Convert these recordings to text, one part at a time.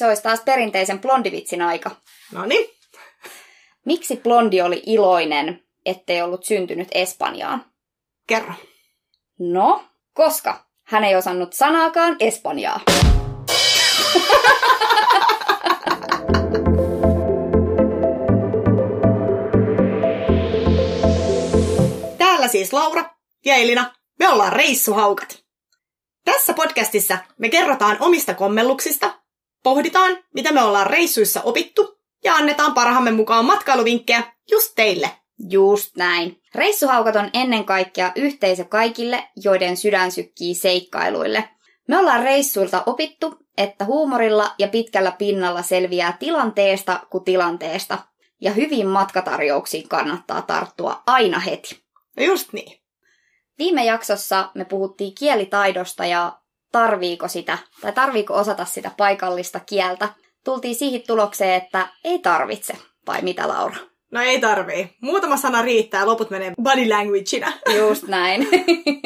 Se olisi taas perinteisen blondivitsin aika. No niin. Miksi blondi oli iloinen, ettei ollut syntynyt Espanjaan? Kerro. No, koska hän ei osannut sanaakaan Espanjaa. Täällä siis Laura ja Elina. Me ollaan reissuhaukat. Tässä podcastissa me kerrotaan omista kommelluksista, pohditaan, mitä me ollaan reissuissa opittu ja annetaan parhaamme mukaan matkailuvinkkejä just teille. Just näin. Reissuhaukat on ennen kaikkea yhteisö kaikille, joiden sydän sykkii seikkailuille. Me ollaan reissuilta opittu, että huumorilla ja pitkällä pinnalla selviää tilanteesta kuin tilanteesta. Ja hyvin matkatarjouksiin kannattaa tarttua aina heti. No just niin. Viime jaksossa me puhuttiin kielitaidosta ja tarviiko sitä, tai tarviiko osata sitä paikallista kieltä. Tultiin siihen tulokseen, että ei tarvitse. Vai mitä, Laura? No ei tarvii. Muutama sana riittää, loput menee body languageina. Just näin.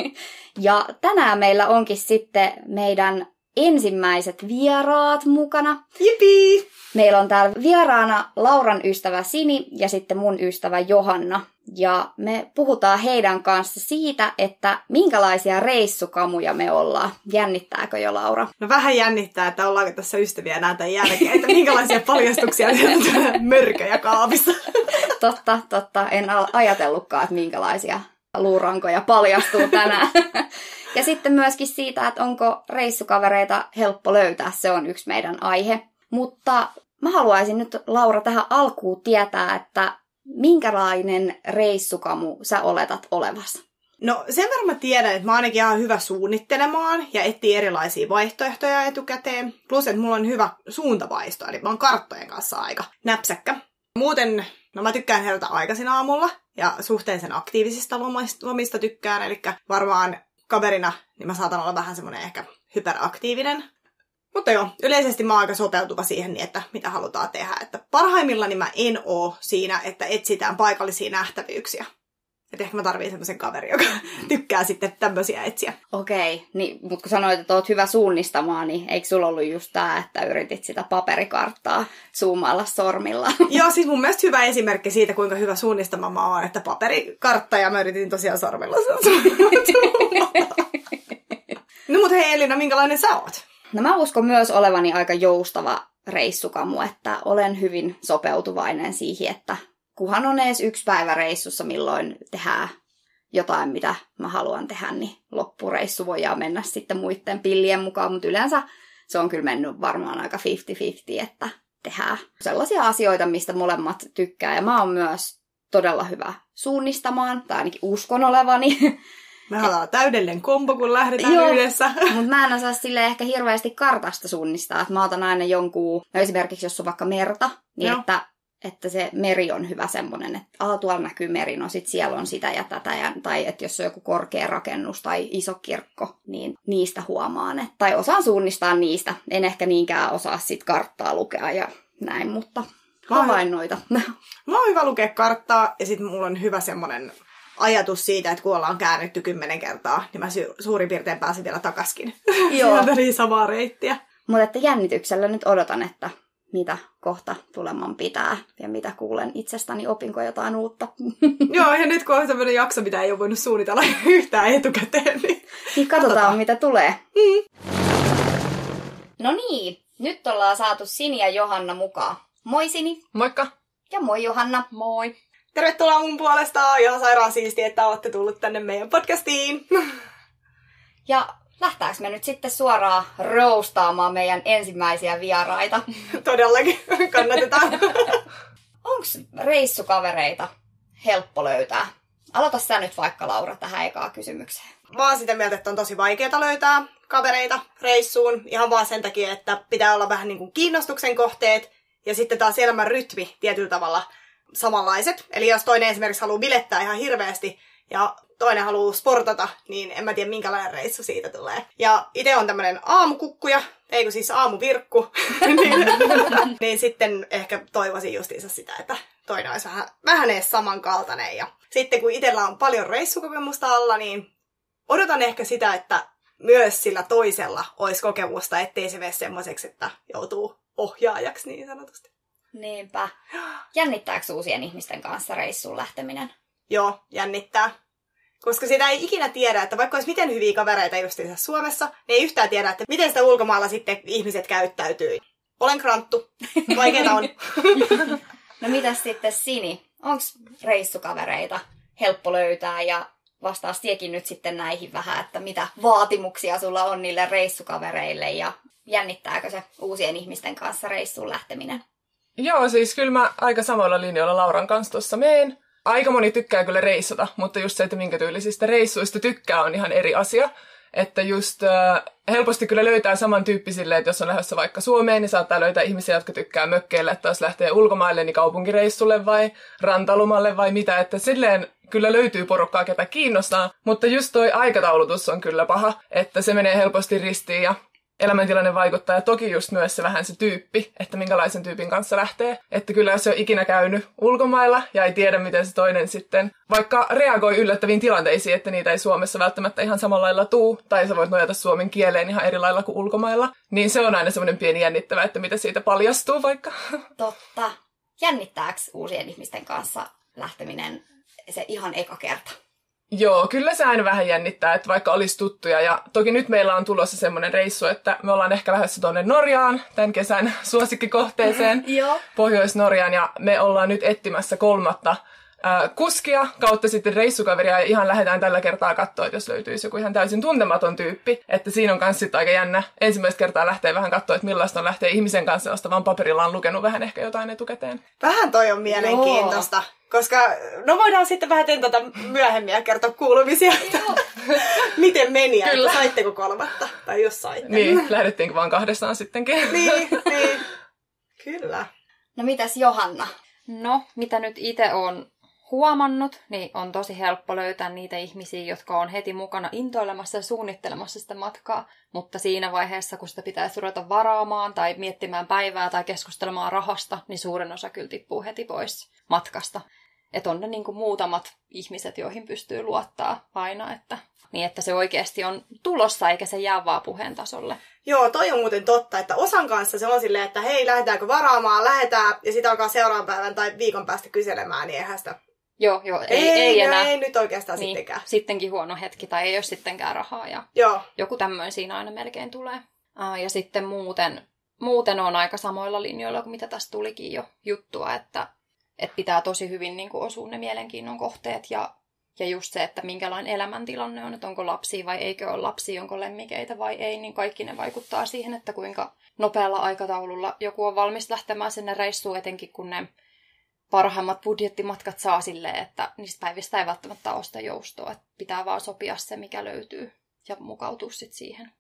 ja tänään meillä onkin sitten meidän ensimmäiset vieraat mukana. Jipi! Meillä on täällä vieraana Lauran ystävä Sini ja sitten mun ystävä Johanna. Ja me puhutaan heidän kanssa siitä, että minkälaisia reissukamuja me ollaan. Jännittääkö jo Laura? No vähän jännittää, että ollaanko tässä ystäviä enää tämän jälkeen, että minkälaisia paljastuksia mörköjä kaapissa. totta, totta. En ajatellutkaan, että minkälaisia luurankoja paljastuu tänään. ja sitten myöskin siitä, että onko reissukavereita helppo löytää. Se on yksi meidän aihe. Mutta mä haluaisin nyt, Laura, tähän alkuun tietää, että minkälainen reissukamu sä oletat olevas? No sen verran mä tiedän, että mä ainakin ihan hyvä suunnittelemaan ja etsii erilaisia vaihtoehtoja etukäteen. Plus, että mulla on hyvä suuntavaisto, eli mä oon karttojen kanssa aika näpsäkkä. Muuten, no mä tykkään herätä aikaisin aamulla ja suhteellisen aktiivisista lomista, lomista tykkään, eli varmaan kaverina, niin mä saatan olla vähän semmoinen ehkä hyperaktiivinen. Mutta joo, yleisesti mä oon aika sopeutuva siihen, niin että mitä halutaan tehdä. Että parhaimmillani mä en oo siinä, että etsitään paikallisia nähtävyyksiä. Että ehkä mä tarviin semmoisen kaverin, joka tykkää sitten tämmöisiä etsiä. Okei, okay, niin, mutta kun sanoit, että oot hyvä suunnistamaan, niin eikö sulla ollut just tää, että yritit sitä paperikarttaa zoomailla sormilla? Joo, siis mun mielestä hyvä esimerkki siitä, kuinka hyvä suunnistamaan mä oon, että paperikartta ja mä yritin tosiaan sormilla No mutta hei Elina, minkälainen sä oot? No mä uskon myös olevani aika joustava reissukamu, että olen hyvin sopeutuvainen siihen, että kuhan on edes yksi päivä reissussa, milloin tehdään jotain, mitä mä haluan tehdä, niin loppureissu voidaan mennä sitten muiden pillien mukaan, mutta yleensä se on kyllä mennyt varmaan aika 50-50, että tehdään sellaisia asioita, mistä molemmat tykkää. Ja mä oon myös todella hyvä suunnistamaan, tai ainakin uskon olevani. Me ollaan täydellinen kombo, kun lähdetään Joo, yhdessä. mutta mä en osaa sille ehkä hirveästi kartasta suunnistaa. Että mä otan aina jonkun, no esimerkiksi jos on vaikka merta, niin Joo. että että se meri on hyvä semmoinen, että aha, tuolla näkyy meri, no sit siellä on sitä ja tätä, ja, tai että jos on joku korkea rakennus tai iso kirkko, niin niistä huomaan, että, tai osaan suunnistaa niistä. En ehkä niinkään osaa sit karttaa lukea ja näin, mutta havainnoita. Mä oon hyvä lukea karttaa, ja sitten mulla on hyvä semmoinen ajatus siitä, että kun ollaan käännetty kymmenen kertaa, niin mä su- suurin piirtein pääsin vielä takaskin. Joo. Sieltä samaa reittiä. Mutta että jännityksellä nyt odotan, että mitä kohta tuleman pitää ja mitä kuulen itsestäni, opinko jotain uutta. Joo, ja nyt kun on tämmöinen jakso, mitä ei ole voinut suunnitella yhtään etukäteen, niin, niin katsotaan, katsotaan, mitä tulee. Mm. No niin, nyt ollaan saatu Sini ja Johanna mukaan. Moi Sini. Moikka. Ja moi Johanna. Moi. Tervetuloa mun puolesta. Ihan sairaan siistiä, että olette tullut tänne meidän podcastiin. Ja lähtääkö me nyt sitten suoraan roustaamaan meidän ensimmäisiä vieraita? Todellakin, kannatetaan. Onko reissukavereita helppo löytää? Aloita sä nyt vaikka Laura tähän ekaa kysymykseen. Mä oon sitä mieltä, että on tosi vaikeaa löytää kavereita reissuun. Ihan vaan sen takia, että pitää olla vähän niin kuin kiinnostuksen kohteet. Ja sitten taas elämän rytmi tietyllä tavalla samanlaiset. Eli jos toinen esimerkiksi haluaa bilettää ihan hirveästi ja toinen haluaa sportata, niin en mä tiedä minkälainen reissu siitä tulee. Ja itse on tämmönen aamukukkuja, eikö siis aamuvirkku, niin, niin sitten ehkä toivoisin justiinsa sitä, että toinen olisi vähän, vähän edes samankaltainen. Ja sitten kun itsellä on paljon reissukokemusta alla, niin odotan ehkä sitä, että myös sillä toisella olisi kokemusta, ettei se mene semmoiseksi, että joutuu ohjaajaksi niin sanotusti. Niinpä. Jännittääkö uusien ihmisten kanssa reissuun lähteminen? Joo, jännittää. Koska sitä ei ikinä tiedä, että vaikka olisi miten hyviä kavereita justiinsa Suomessa, niin ei yhtään tiedä, että miten sitä ulkomailla sitten ihmiset käyttäytyy. Olen kranttu. Vaikeeta on. no mitäs sitten Sini? Onko reissukavereita helppo löytää ja vastaas tiekin nyt sitten näihin vähän, että mitä vaatimuksia sulla on niille reissukavereille ja jännittääkö se uusien ihmisten kanssa reissuun lähteminen? Joo, siis kyllä mä aika samalla linjoilla Lauran kanssa tuossa meen. Aika moni tykkää kyllä reissata, mutta just se, että minkä tyylisistä reissuista tykkää on ihan eri asia. Että just äh, helposti kyllä löytää samantyyppisille, että jos on lähdössä vaikka Suomeen, niin saattaa löytää ihmisiä, jotka tykkää mökkeille, että jos lähtee ulkomaille, niin kaupunkireissulle vai rantalumalle vai mitä. Että silleen kyllä löytyy porukkaa, ketä kiinnostaa, mutta just toi aikataulutus on kyllä paha, että se menee helposti ristiin ja elämäntilanne vaikuttaa ja toki just myös se vähän se tyyppi, että minkälaisen tyypin kanssa lähtee. Että kyllä jos on ikinä käynyt ulkomailla ja ei tiedä, miten se toinen sitten vaikka reagoi yllättäviin tilanteisiin, että niitä ei Suomessa välttämättä ihan samalla lailla tuu, tai sä voit nojata suomen kieleen ihan eri lailla kuin ulkomailla, niin se on aina semmoinen pieni jännittävä, että mitä siitä paljastuu vaikka. Totta. Jännittääkö uusien ihmisten kanssa lähteminen se ihan eka kerta? Joo, kyllä se aina vähän jännittää, että vaikka olisi tuttuja. Ja toki nyt meillä on tulossa semmoinen reissu, että me ollaan ehkä lähdössä tuonne Norjaan tämän kesän suosikkikohteeseen Pohjois-Norjaan. Ja me ollaan nyt etsimässä kolmatta kuskia kautta sitten reissukaveria ja ihan lähdetään tällä kertaa katsoa, että jos löytyisi joku ihan täysin tuntematon tyyppi. Että siinä on myös sitten aika jännä ensimmäistä kertaa lähteä vähän katsoa, että millaista on lähteä ihmisen kanssa, josta vaan paperilla on lukenut vähän ehkä jotain etukäteen. Vähän toi on mielenkiintoista. Joo. Koska, no voidaan sitten vähän tentata myöhemmin ja kertoa kuulumisia, miten meni ja Kyllä. saitteko kolmatta, tai jos saitte. Niin, lähdettiinkö vaan kahdestaan sittenkin. niin, niin. Kyllä. No mitäs Johanna? No, mitä nyt itse on huomannut, niin on tosi helppo löytää niitä ihmisiä, jotka on heti mukana intoilemassa ja suunnittelemassa sitä matkaa. Mutta siinä vaiheessa, kun sitä pitäisi ruveta varaamaan tai miettimään päivää tai keskustelemaan rahasta, niin suurin osa kyllä tippuu heti pois matkasta. Että on ne niin kuin muutamat ihmiset, joihin pystyy luottaa aina, että, niin että se oikeasti on tulossa eikä se jää vaan puheen tasolle. Joo, toi on muuten totta, että osan kanssa se on silleen, että hei, lähdetäänkö varaamaan, lähdetään, ja sitten alkaa seuraavan päivän tai viikon päästä kyselemään, niin eihän sitä Joo, joo, ei, ei, ei enää. ei nyt oikeastaan niin, sittenkään. Sittenkin huono hetki tai ei ole sittenkään rahaa ja joo. joku tämmöinen siinä aina melkein tulee. Uh, ja sitten muuten, muuten on aika samoilla linjoilla kuin mitä tässä tulikin jo juttua, että, että pitää tosi hyvin niin kuin osua ne mielenkiinnon kohteet ja, ja just se, että minkälainen elämäntilanne on, että onko lapsia vai eikö ole lapsia, onko lemmikeitä vai ei, niin kaikki ne vaikuttaa siihen, että kuinka nopealla aikataululla joku on valmis lähtemään sinne reissuun, etenkin kun ne parhaimmat budjettimatkat saa silleen, että niistä päivistä ei välttämättä ole sitä joustoa, että pitää vaan sopia se, mikä löytyy ja mukautua sitten siihen.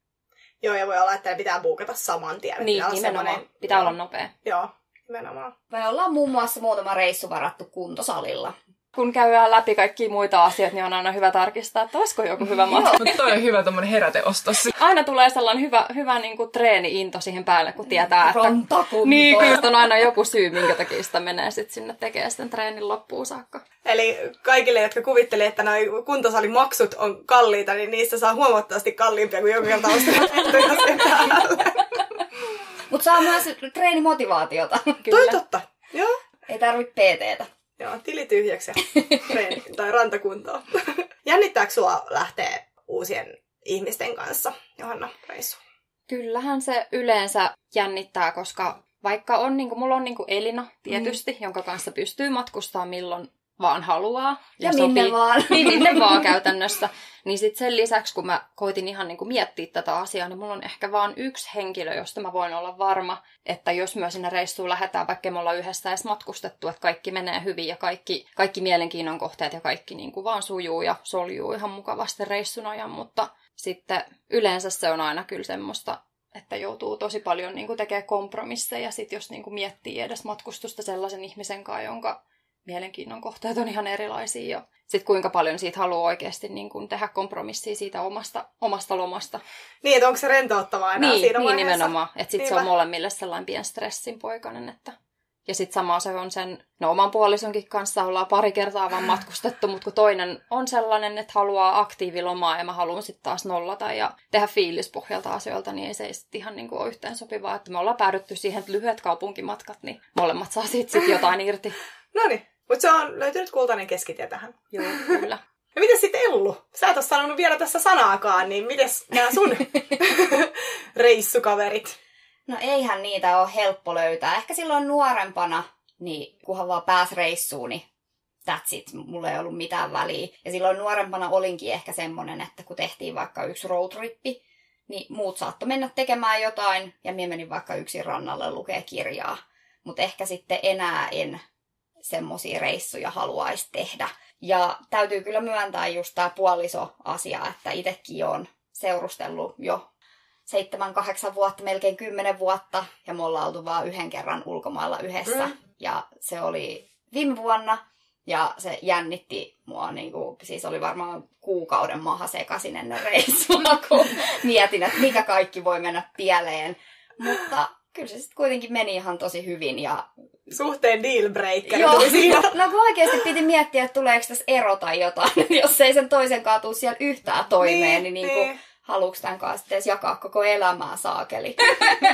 Joo, ja voi olla, että pitää buukata saman tien. Niin, pitää nimenomaan. Olla pitää olla nopea. Joo, nimenomaan. Me ollaan muun muassa muutama reissu varattu kuntosalilla kun käydään läpi kaikki muita asioita, niin on aina hyvä tarkistaa, että olisiko joku hyvä matka. Mutta toi on hyvä tommonen heräteostos. Aina tulee sellainen hyvä, hyvä niin kuin treeni-into siihen päälle, kun tietää, että... Rantakunto. Niin, kyllä on aina joku syy, minkä takia sitä menee sit sinne tekemään sen treenin loppuun saakka. Eli kaikille, jotka kuvittelee, että nuo kuntosalimaksut on kalliita, niin niistä saa huomattavasti kalliimpia kuin joku kerta Mutta saa myös treenimotivaatiota. Toi totta. Joo. Ei tarvitse PTtä. Joo, tili tyhjäksi treeni, tai rantakuntoon. Jännittääkö sua lähteä uusien ihmisten kanssa, Johanna, reissu? Kyllähän se yleensä jännittää, koska vaikka on, niin kuin, mulla on niin kuin Elina tietysti, mm. jonka kanssa pystyy matkustamaan milloin vaan haluaa. Ja, ja minne sopii, vaan. Niin, minne vaan käytännössä. Niin sitten sen lisäksi, kun mä koitin ihan niin kuin miettiä tätä asiaa, niin mulla on ehkä vaan yksi henkilö, josta mä voin olla varma, että jos myös sinne reissuun lähdetään, vaikka me ollaan yhdessä edes matkustettu, että kaikki menee hyvin ja kaikki, kaikki mielenkiinnon kohteet ja kaikki niin kuin vaan sujuu ja soljuu ihan mukavasti reissun ajan, mutta sitten yleensä se on aina kyllä semmoista että joutuu tosi paljon niin kuin, tekemään kompromisseja, sit jos niin kuin, miettii edes matkustusta sellaisen ihmisen kanssa, jonka mielenkiinnon kohteet on ihan erilaisia ja sitten kuinka paljon siitä haluaa oikeasti niin kun tehdä kompromissia siitä omasta, omasta lomasta. Niin, että onko se rentouttavaa enää niin, siinä Niin, nimenomaan. Että sitten se on molemmille sellainen pien stressin poikainen, että Ja sitten sama se on sen, no oman puolisonkin kanssa ollaan pari kertaa vaan matkustettu, mutta kun toinen on sellainen, että haluaa aktiivilomaa ja mä haluan sitten taas nollata ja tehdä fiilispohjalta asioilta, niin ei se sitten ihan niin kuin ole yhteen sopivaa. Että me ollaan päädytty siihen, että lyhyet kaupunkimatkat, niin molemmat saa siitä sitten jotain irti. No niin, mutta se on löytynyt kultainen keskitie tähän. Joo, kyllä. Ja miten sitten Ellu? Sä et ole sanonut vielä tässä sanaakaan, niin mites nämä sun reissukaverit? No eihän niitä ole helppo löytää. Ehkä silloin nuorempana, niin kunhan vaan pääs reissuun, niin that's it. Mulla ei ollut mitään väliä. Ja silloin nuorempana olinkin ehkä semmonen, että kun tehtiin vaikka yksi roadtrippi, niin muut saattoi mennä tekemään jotain, ja minä menin vaikka yksin rannalle lukee kirjaa. Mutta ehkä sitten enää en semmoisia reissuja haluaisi tehdä. Ja täytyy kyllä myöntää just tämä puoliso-asia, että itsekin on seurustellut jo seitsemän, kahdeksan vuotta, melkein kymmenen vuotta, ja me ollaan oltu vaan yhden kerran ulkomailla yhdessä. Mm. Ja se oli viime vuonna, ja se jännitti mua, niin kuin, siis oli varmaan kuukauden maha sekaisin ennen reissua, kun mietin, että mikä kaikki voi mennä pieleen. Mutta kyllä se sitten kuitenkin meni ihan tosi hyvin. Ja... Suhteen dealbreaker Joo, siinä. no kun oikeasti piti miettiä, että tuleeko tässä ero tai jotain, jos ei sen toisen tuu siellä yhtään toimeen, niin, niin, niin, niin haluuks tämän kanssa sitten edes jakaa koko elämää saakeli.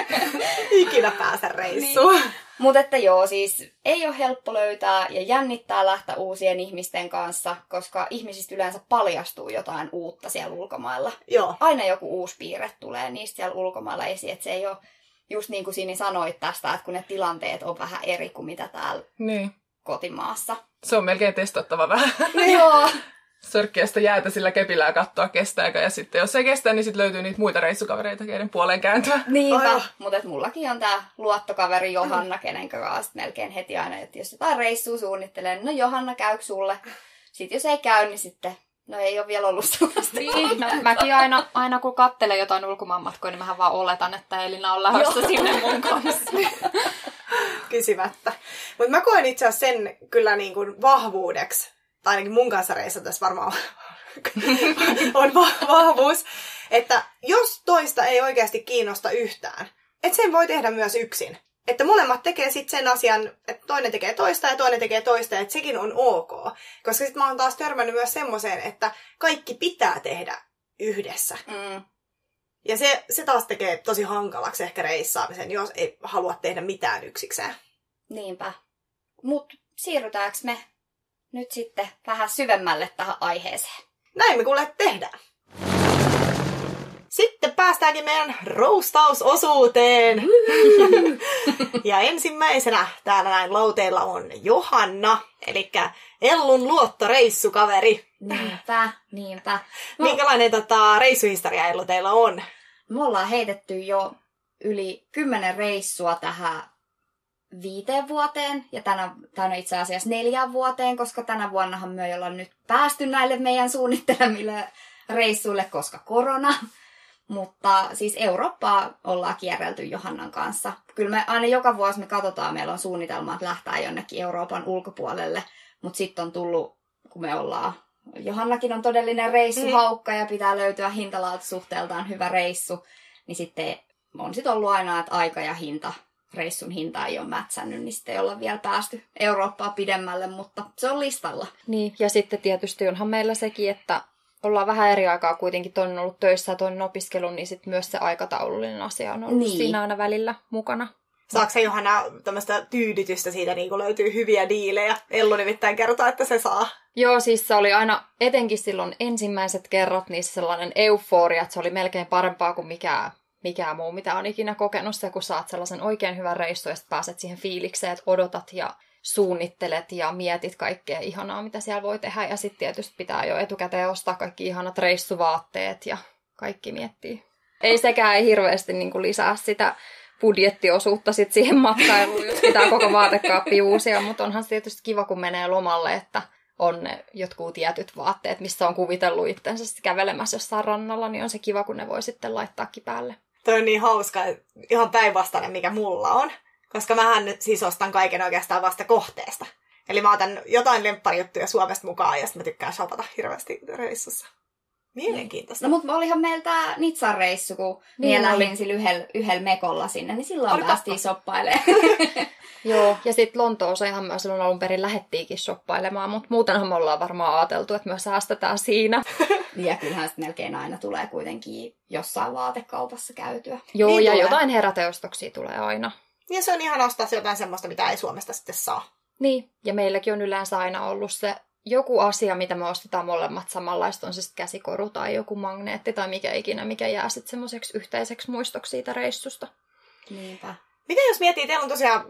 Ikinä pääse reissuun. Niin. Mutta että joo, siis ei ole helppo löytää ja jännittää lähteä uusien ihmisten kanssa, koska ihmisistä yleensä paljastuu jotain uutta siellä ulkomailla. Joo. Aina joku uusi piirre tulee niistä siellä ulkomailla esiin, että se ei ole just niin kuin Sini sanoit tästä, että kun ne tilanteet on vähän eri kuin mitä täällä niin. kotimaassa. Se on melkein testattava vähän. Joo. Sörkkiä sitä jäätä sillä kepillä ja katsoa kestääkö. Ja sitten jos ei kestä, niin sitten löytyy niitä muita reissukavereita, keiden puoleen kääntyä. Niinpä, oh. mutta mullakin on tämä luottokaveri Johanna, kenen kanssa melkein heti aina, että jos jotain reissua suunnittelee, niin no Johanna käy sulle. Sitten jos ei käy, niin sitten No ei ole vielä ollut sellaista. Niin, no, mäkin aina, aina kun katselen jotain ulkomaanmatkoja, niin mähän vaan oletan, että Elina on lähdössä sinne mun kanssa. Kysymättä. Mutta mä koen itse asiassa sen kyllä niin kuin vahvuudeksi, tai ainakin mun kanssa tässä varmaan on va- vahvuus, että jos toista ei oikeasti kiinnosta yhtään, että sen voi tehdä myös yksin. Että molemmat tekee sitten sen asian, että toinen tekee toista ja toinen tekee toista, että sekin on ok. Koska sitten mä oon taas törmännyt myös semmoiseen, että kaikki pitää tehdä yhdessä. Mm. Ja se, se taas tekee tosi hankalaksi ehkä reissaamisen, jos ei halua tehdä mitään yksikseen. Niinpä. Mutta siirrytäänkö me nyt sitten vähän syvemmälle tähän aiheeseen? Näin me kuule tehdään. Päästäänkin meidän roustausosuuteen. ja ensimmäisenä täällä näin lauteilla on Johanna, eli Ellun luottoreissukaveri. Niinpä, niinpä. No, Minkälainen tota, reissuhistoria Ellu teillä on? Me ollaan heitetty jo yli kymmenen reissua tähän viiteen vuoteen ja tänä, tänä itse asiassa neljään vuoteen, koska tänä vuonnahan me ei olla nyt päästy näille meidän suunnittelemille reissuille, koska korona. Mutta siis Eurooppaa ollaan kierrelty Johannan kanssa. Kyllä me aina joka vuosi me katsotaan, meillä on suunnitelma, että lähtää jonnekin Euroopan ulkopuolelle. Mutta sitten on tullut, kun me ollaan Johannakin on todellinen reissuhaukka ja pitää löytyä hintalaatu suhteeltaan hyvä reissu. Niin sitten on sitten ollut aina, että aika ja hinta, reissun hinta ei ole mätsännyt, niin sitten ei olla vielä päästy Eurooppaa pidemmälle, mutta se on listalla. Niin, ja sitten tietysti onhan meillä sekin, että ollaan vähän eri aikaa kuitenkin, toinen on ollut töissä ja toinen opiskelu, niin sitten myös se aikataulullinen asia on ollut niin. siinä aina välillä mukana. Saako se Johanna tämmöistä tyydytystä siitä, niin kun löytyy hyviä diilejä? Ellu nimittäin kertoo, että se saa. Joo, siis se oli aina, etenkin silloin ensimmäiset kerrat, niin sellainen euforia, että se oli melkein parempaa kuin mikään, mikään muu, mitä on ikinä kokenut. Se, kun saat sellaisen oikein hyvän reissun ja pääset siihen fiilikseen, että odotat ja suunnittelet ja mietit kaikkea ihanaa, mitä siellä voi tehdä. Ja sitten tietysti pitää jo etukäteen ostaa kaikki ihanat reissuvaatteet ja kaikki miettii. Ei sekään ei hirveästi niin kuin lisää sitä budjettiosuutta sit siihen matkailuun, jos pitää koko vaatekaappi uusia, mutta onhan se tietysti kiva, kun menee lomalle, että on ne jotkut tietyt vaatteet, missä on kuvitellut itsensä kävelemässä jossain rannalla, niin on se kiva, kun ne voi sitten laittaa päälle. Toi on niin hauska, ihan päinvastainen, mikä mulla on. Koska mähän nyt siis ostan kaiken oikeastaan vasta kohteesta. Eli mä otan jotain lempparijuttuja Suomesta mukaan ja sitten mä tykkään shopata hirveästi reissussa. Mielenkiintoista. No mutta olihan meillä tää Nitsan reissu, kun niin Niin minä lähdin sillä yhdellä, yhdellä mekolla sinne, niin silloin Oli päästiin totta. soppailemaan. Joo, ja sitten Lontooseenhan me silloin alun perin lähettiinkin shoppailemaan, mutta muutenhan me ollaan varmaan ajateltu, että me säästetään siinä. ja kyllähän sitten melkein aina tulee kuitenkin jossain vaatekaupassa käytyä. Joo, Niin ja tulee. jotain heräteostoksia tulee aina. Ja se on ihan ostaa jotain semmoista, mitä ei Suomesta sitten saa. Niin, ja meilläkin on yleensä aina ollut se joku asia, mitä me ostetaan molemmat samanlaista, on se sitten käsikoru tai joku magneetti tai mikä ikinä, mikä jää sitten semmoiseksi yhteiseksi muistoksi siitä reissusta. Niinpä. Miten jos miettii, teillä on tosiaan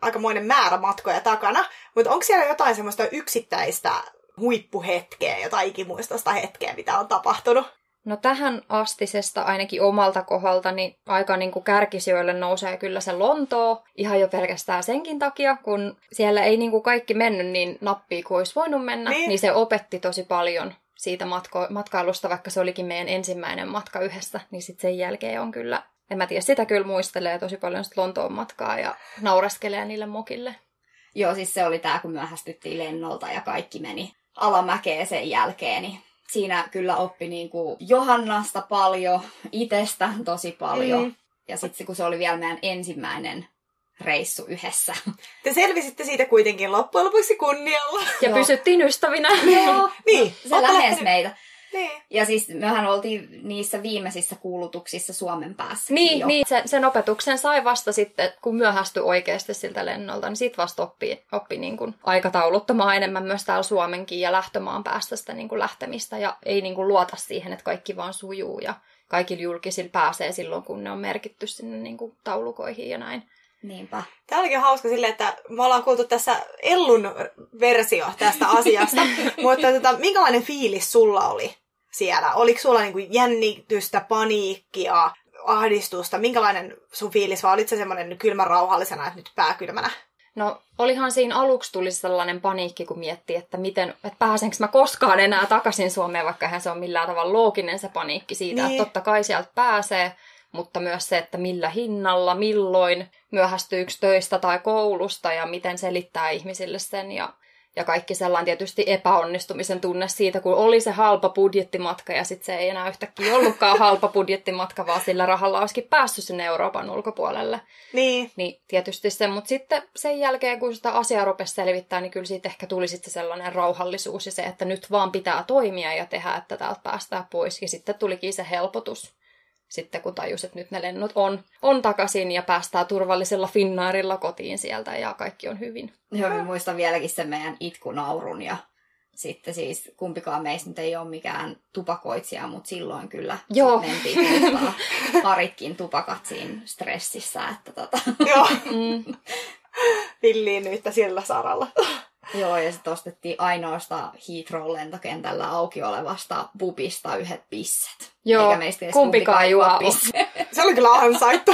aikamoinen määrä matkoja takana, mutta onko siellä jotain semmoista yksittäistä huippuhetkeä, jotain ikimuistosta hetkeä, mitä on tapahtunut? No tähän astisesta ainakin omalta kohdalta, niin aika niin kuin kärkisijoille nousee kyllä se Lontoo. Ihan jo pelkästään senkin takia, kun siellä ei niin kuin kaikki mennyt niin nappia kuin olisi voinut mennä, Niin. niin, se opetti tosi paljon siitä matko- matkailusta, vaikka se olikin meidän ensimmäinen matka yhdessä, niin sitten sen jälkeen on kyllä, en mä tiedä, sitä kyllä muistelee tosi paljon sitä Lontoon matkaa ja nauraskelee niille mokille. Joo, siis se oli tää, kun myöhästyttiin lennolta ja kaikki meni alamäkeen sen jälkeen, niin siinä kyllä oppi niin kuin Johannasta paljon, itestä tosi paljon. Mm. Ja sitten kun se oli vielä meidän ensimmäinen reissu yhdessä. Te selvisitte siitä kuitenkin loppujen lopuksi kunnialla. Ja Joo. pysyttiin ystävinä. Joo, Niin, se lähes meitä. Niin. Ja siis mehän oltiin niissä viimeisissä kuulutuksissa Suomen päässä. Niin, jo. niin sen, sen opetuksen sai vasta sitten, kun myöhästyi oikeasti siltä lennolta, niin sitten vasta oppi, oppi niin kuin aikatauluttamaan enemmän myös täällä Suomenkin ja lähtömaan päästä sitä niin kuin lähtemistä ja ei niin kuin luota siihen, että kaikki vaan sujuu ja kaikilla julkisilla pääsee silloin, kun ne on merkitty sinne niin kuin taulukoihin ja näin. Niinpä. Tämä olikin hauska silleen, että me ollaan kuultu tässä Ellun versio tästä asiasta, mutta tota, minkälainen fiilis sulla oli siellä? Oliko sulla niinku jännitystä, paniikkia, ahdistusta? Minkälainen sun fiilis vai olit sä semmoinen kylmän rauhallisena, että nyt pää kylmänä? No olihan siinä aluksi tuli sellainen paniikki, kun mietti, että miten, että pääsenkö mä koskaan enää takaisin Suomeen, vaikka eihän se on millään tavalla looginen se paniikki siitä, Niin. että totta kai sieltä pääsee, mutta myös se, että millä hinnalla, milloin, myöhästyykö töistä tai koulusta ja miten selittää ihmisille sen ja ja kaikki sellainen tietysti epäonnistumisen tunne siitä, kun oli se halpa budjettimatka ja sitten se ei enää yhtäkkiä ollutkaan halpa budjettimatka, vaan sillä rahalla olisikin päässyt sinne Euroopan ulkopuolelle. Niin, Niin tietysti se, mutta sitten sen jälkeen, kun sitä asiaa rupesi selvittää, niin kyllä siitä ehkä tuli sitten sellainen rauhallisuus ja se, että nyt vaan pitää toimia ja tehdä, että täältä päästään pois. Ja sitten tulikin se helpotus sitten, kun tajus, että nyt ne lennot on, on takaisin ja päästään turvallisella Finnairilla kotiin sieltä ja kaikki on hyvin. Joo, mä muistan vieläkin sen meidän itkunaurun ja sitten siis kumpikaan meistä nyt ei ole mikään tupakoitsija, mutta silloin kyllä Joo. mentiin paritkin tupakat siinä stressissä, että tota, joo, Mm. villiin nyt sillä saralla. Joo, ja sitten ostettiin ainoastaan Heathrow-lentokentällä auki olevasta pubista yhdet pisset. Joo, Eikä meistä edes kumpikaan juo. Se oli kyllä ansaittu.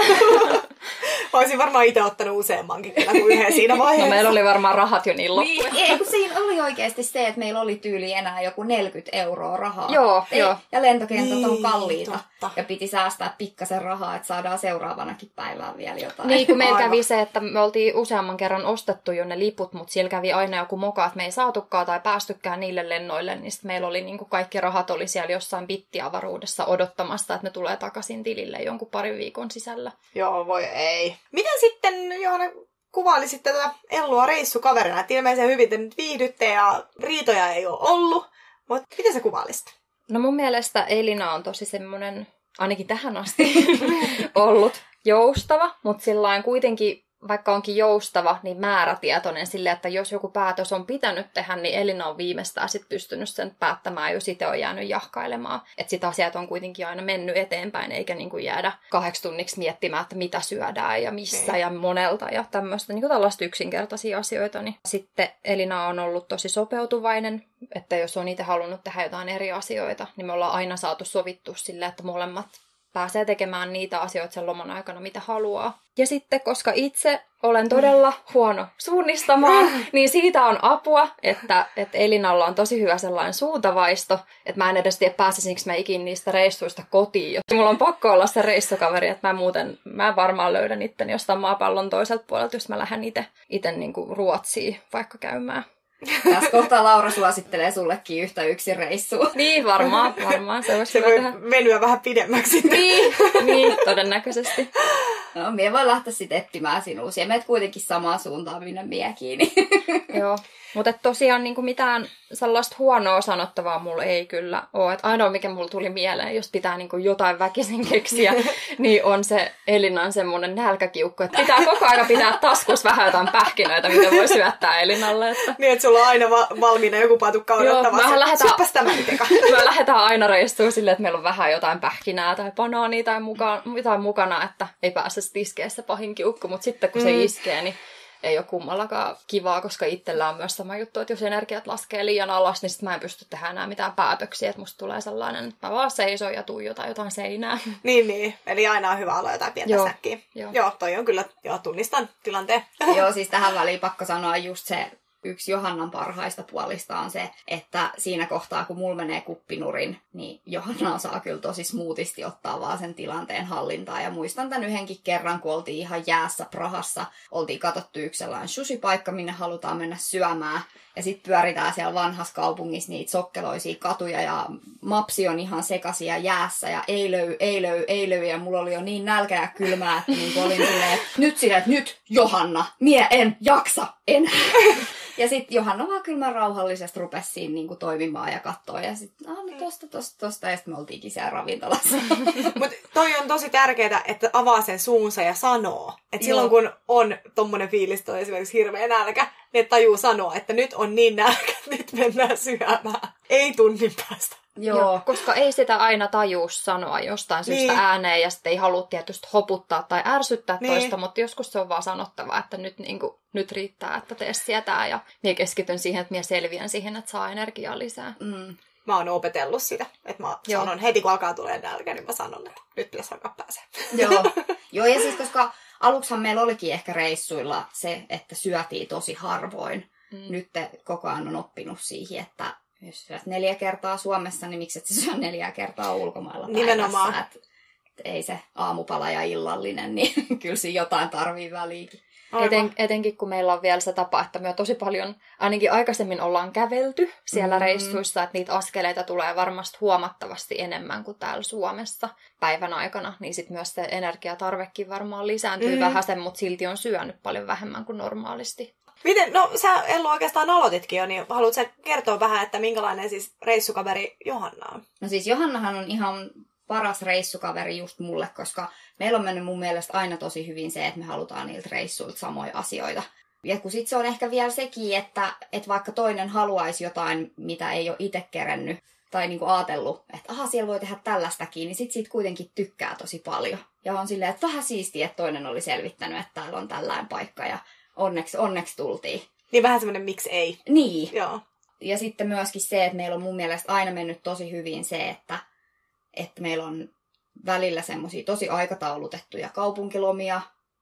Olisin varmaan itse ottanut useammankin kyllä kuin yhden siinä No vaiheessa. meillä oli varmaan rahat jo niin Niin, loppuja. ei, kun siinä oli oikeasti se, että meillä oli tyyli enää joku 40 euroa rahaa. Joo, ei, joo. Ja lentokentät Niin, on kalliita. totta. Ja piti säästää pikkasen rahaa, että saadaan seuraavanakin päivään vielä jotain. Niin, kun meillä kävi se, että me oltiin useamman kerran ostettu jo ne liput, mutta siellä kävi aina joku moka, että me ei saatukaan tai päästykään niille lennoille, niin sit meillä oli niin kuin kaikki rahat oli siellä jossain bittiavaruudessa odottamassa, että ne tulee takaisin tilille jonkun parin viikon sisällä. Joo, voi ei. Miten sitten, Johanna, kuvailisit tätä Ellua reissukaverina? Et ilmeisen hyvin te nyt viihdytte ja riitoja ei ole ollut. Mutta miten sä kuvailisit? No mun mielestä Elina on tosi semmoinen, ainakin tähän asti, ollut joustava, mutta sillä kuitenkin vaikka onkin joustava, niin määrätietoinen sille, että jos joku päätös on pitänyt tehdä, niin Elina on viimeistään sit pystynyt sen päättämään, jos itse on jäänyt jahkailemaan. Että sit asiat on kuitenkin aina mennyt eteenpäin, eikä niinku jäädä kahdeksi tunniksi miettimään, että mitä syödään ja missä Niin. ja monelta ja tämmöistä niinku tällaista yksinkertaisia asioita. Niin sitten Elina on ollut tosi sopeutuvainen, että jos on itse halunnut tehdä jotain eri asioita, niin me ollaan aina saatu sovittua sille, että molemmat pääsee tekemään niitä asioita sen loman aikana, mitä haluaa. Ja sitten, koska itse olen todella huono suunnistamaan, niin siitä on apua, että, että Elinalla on tosi hyvä sellainen suuntavaisto, että mä en edes tiedä pääsisinkö mä ikin niistä reissuista kotiin. Mulla on pakko olla se reissukaveri, että mä muuten, mä varmaan löydän itteni jostain maapallon toiselta puolelta, jos mä lähden itse, itse niin kuin Ruotsiin vaikka käymään. Tässä kohtaa Laura suosittelee sullekin yhtä yksi reissua. Niin, varmaan, varmaan. Se Se voi tehdä. venyä vähän pidemmäksi. Niin, niin, todennäköisesti. No, mie voi lähteä sitten etsimään sinua. Ja menet kuitenkin samaan suuntaan, minne miekin. Niin. Joo. Mutta tosiaan niin mitään sellaista huonoa sanottavaa mulla ei kyllä ole. Et ainoa, mikä mulla tuli mieleen, jos pitää niin jotain väkisin keksiä, niin on se Elinan semmoinen nälkäkiukku, että pitää koko ajan pitää taskus vähän jotain pähkinöitä, mitä voi syöttää Elinalle. Että Niin, että sulla on aina va- valmiina joku patukka Joo, odottamassa. mehän lähdetään- tämä me lähdetään aina reissuun silleen, että meillä on vähän jotain pähkinää tai banaania tai muka, jotain mukana, että ei pääse iskee se pahin kiukku, mutta sitten kun se Mm. iskee, niin ei ole kummallakaan kivaa, koska itsellä on myös sama juttu, että jos energiat laskee liian alas, niin sitten mä en pysty tehdä enää mitään päätöksiä, että musta tulee sellainen, että mä vaan seison ja tuijotan jotain seinää. Niin, niin. Eli aina on hyvä olla jotain pientä Joo, säkkiä. joo. Joo, toi on kyllä, joo, tunnistan tilanteen. Joo, siis tähän väliin pakko sanoa just se, yksi Johannan parhaista puolista on se, että siinä kohtaa, kun mulla menee kuppinurin, niin Johanna osaa kyllä tosi smoothisti ottaa vaan sen tilanteen hallintaan. Ja muistan tämän yhdenkin kerran, kun oltiin ihan jäässä Prahassa, oltiin katsottu yksi sellainen sushi-paikka, minne halutaan mennä syömään. Ja sitten pyöritään siellä vanhassa kaupungissa niitä sokkeloisia katuja ja mapsi on ihan sekaisin ja jäässä ja ei löy, ei löy, ei löy. Ja mulla oli jo niin nälkä ja kylmää, että niin olin silleen, nyt silleen, että nyt Johanna, mie en jaksa enää. Ja sitten Johanna vaan kyllä mä rauhallisesti rupesi siinä niinku toimimaan ja katsoa. Ja sitten, ah, no tosta, tosta, tosta. Ja sitten me oltiinkin siellä ravintolassa. Mutta toi on tosi tärkeää, että avaa sen suunsa ja sanoo. Että silloin kun on tommonen fiilis, on esimerkiksi hirveä nälkä, että tajuu sanoa, että nyt on niin nälkä, että nyt mennään syömään. Ei tunnin päästä. Joo. Koska ei sitä aina tajuu sanoa jostain syystä Niin. ääneen ja sitten ei halua tietysti hoputtaa tai ärsyttää Niin. toista, mutta joskus se on vaan sanottava, että nyt, niin kuin, nyt riittää, että tee sietää ja minä keskityn siihen, että minä selviän siihen, että saa energiaa lisää. Mm. Mä oon opetellut sitä. Että mä Joo. sanon heti, kun alkaa tulee nälkä, niin mä sanon, että nyt pitäisi alkaa pääsee. Joo. Joo, ja siis koska aluksihan meillä olikin ehkä reissuilla se, että syötiin tosi harvoin. Mm. Nyt koko ajan on oppinut siihen, että jos syöt neljä kertaa Suomessa, niin miksi et syö neljä kertaa ulkomailla Nimenomaan. Et, et ei se aamupala ja illallinen, niin kyllä siinä jotain tarvii väliinkin. Eten, etenkin kun meillä on vielä se tapa, että me tosi paljon, ainakin aikaisemmin ollaan kävelty siellä Mm. mm. reissuissa, että niitä askeleita tulee varmasti huomattavasti enemmän kuin täällä Suomessa päivän aikana, niin sitten myös se energiatarvekin varmaan lisääntyy Mm. mm. vähän sen, mutta silti on syönyt paljon vähemmän kuin normaalisti. Miten, no sä Ellu oikeastaan aloititkin jo, niin haluatko sä kertoa vähän, että minkälainen siis reissukaveri Johanna on? No siis Johannahan on ihan paras reissukaveri just mulle, koska meillä on mennyt mun mielestä aina tosi hyvin se, että me halutaan niiltä reissuilta samoja asioita. Ja kun sit se on ehkä vielä sekin, että, että vaikka toinen haluaisi jotain, mitä ei ole itse kerennyt, tai niinku ajatellut, että aha, siellä voi tehdä tällaistakin, niin sit siitä kuitenkin tykkää tosi paljon. Ja on silleen, että vähän siistiä, että toinen oli selvittänyt, että täällä on tällainen paikka, ja onneksi, onneksi tultiin. Niin vähän semmoinen miksi ei. Niin, Joo. ja sitten myöskin se, että meillä on mun mielestä aina mennyt tosi hyvin se, että, että meillä on välillä semmoisia tosi aikataulutettuja kaupunkilomia,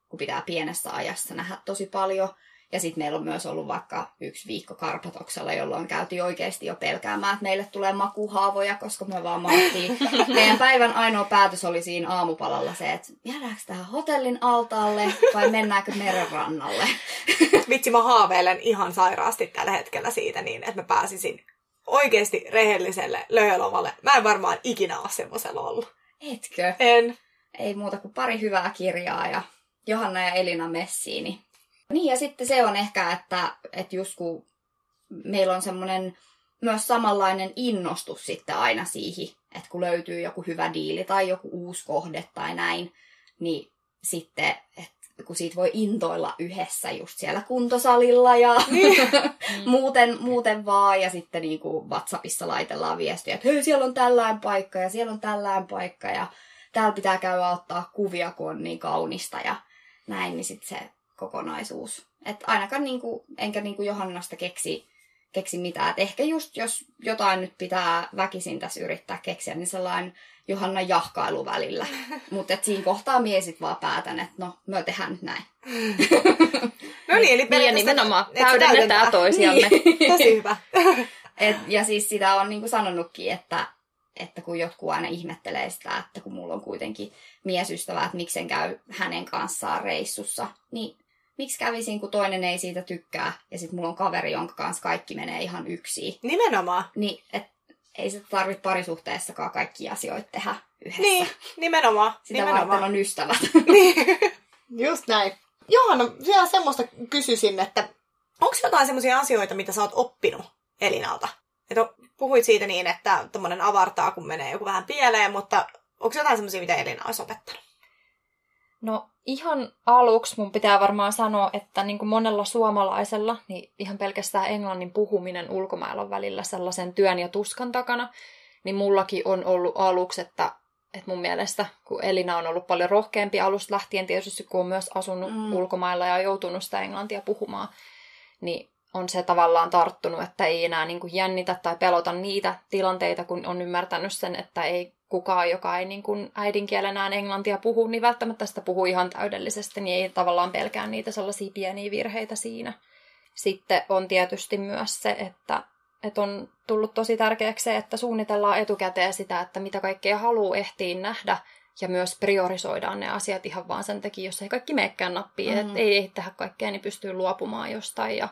kun pitää pienessä ajassa nähdä tosi paljon. Ja sitten meillä on myös ollut vaikka yksi viikko Karpatoksella, jolloin käytiin oikeasti jo pelkäämään, että meille tulee makuhaavoja, koska me vaan maattiin. Meidän päivän ainoa päätös oli siinä aamupalalla se, että jäädäänkö tähän hotellin altaalle vai mennäänkö merenrannalle. Vitsi, mä haaveilen ihan sairaasti tällä hetkellä siitä niin, että mä pääsisin oikeasti rehelliselle löjölomalle. Mä en varmaan ikinä ole semmoisella ollut. Etkö? En. ei muuta kuin pari hyvää kirjaa ja Johanna ja Elina Messiini. Niin ja sitten se on ehkä, että, että just kun meillä on semmoinen myös samanlainen innostus sitten aina siihen, että kun löytyy joku hyvä diili tai joku uusi kohde tai näin, niin sitten, että kun siitä voi intoilla yhdessä just siellä kuntosalilla ja muuten, muuten vaan. Ja sitten niin kuin WhatsAppissa laitellaan viestiä, että hei, siellä on tällainen paikka ja siellä on tällainen paikka ja täällä pitää käydä ottaa kuvia, kun on niin kaunista ja näin, niin sitten se kokonaisuus. Että ainakaan niinku, enkä niinku Johannasta keksi, keksi mitään. Et ehkä just jos jotain nyt pitää väkisin tässä yrittää keksiä, niin sellainen Johanna jahkailu välillä. Mutta siinä kohtaa mie sit vaan päätän, että no, me tehdään nyt näin. No niin, eli Niin ja nimenomaan täydennetään täydentää. toisiamme. Niin. Tosi hyvä. Et, ja siis sitä on niinku sanonutkin, että, että kun jotkut aina ihmettelee sitä, että kun mulla on kuitenkin miesystävä, että miksen käy hänen kanssaan reissussa, niin miksi kävisin, kun toinen ei siitä tykkää, ja sitten mulla on kaveri, jonka kanssa kaikki menee ihan yksin. Nimenomaan. Niin, et ei se tarvitse parisuhteessakaan kaikki asioita tehdä yhdessä. Niin, nimenomaan. Sitä nimenomaan. varten on ystävät. Niin, just näin. Johanna, vielä semmoista kysyisin, että onko jotain semmoisia asioita, mitä sä oot oppinut Elinalta? Että puhuit siitä niin, että tommonen avartaa, kun menee joku vähän pieleen, mutta onko jotain semmoisia, mitä Elina olisi opettanut? No ihan aluksi mun pitää varmaan sanoa, että niin kuin monella suomalaisella, niin ihan pelkästään englannin puhuminen ulkomailla on välillä sellaisen työn ja tuskan takana, niin mullakin on ollut aluksi, että, että mun mielestä, kun Elina on ollut paljon rohkeampi alusta lähtien, tietysti kun on myös asunut Mm. mm. ulkomailla ja joutunut sitä englantia puhumaan, niin on se tavallaan tarttunut, että ei enää niin kuin jännitä tai pelota niitä tilanteita, kun on ymmärtänyt sen, että ei kukaan, joka ei niin kuin äidinkielenään englantia puhu, niin välttämättä sitä puhuu ihan täydellisesti, niin ei tavallaan pelkää niitä sellaisia pieniä virheitä siinä. Sitten on tietysti myös se, että, että on tullut tosi tärkeäksi se, että suunnitellaan etukäteen sitä, että mitä kaikkea haluaa ehtiin nähdä, ja myös priorisoidaan ne asiat ihan vaan sen takia, jos ei kaikki meekään nappiin, Mm. mm. että ei ehdi tehdä kaikkea, niin pystyy luopumaan jostain ja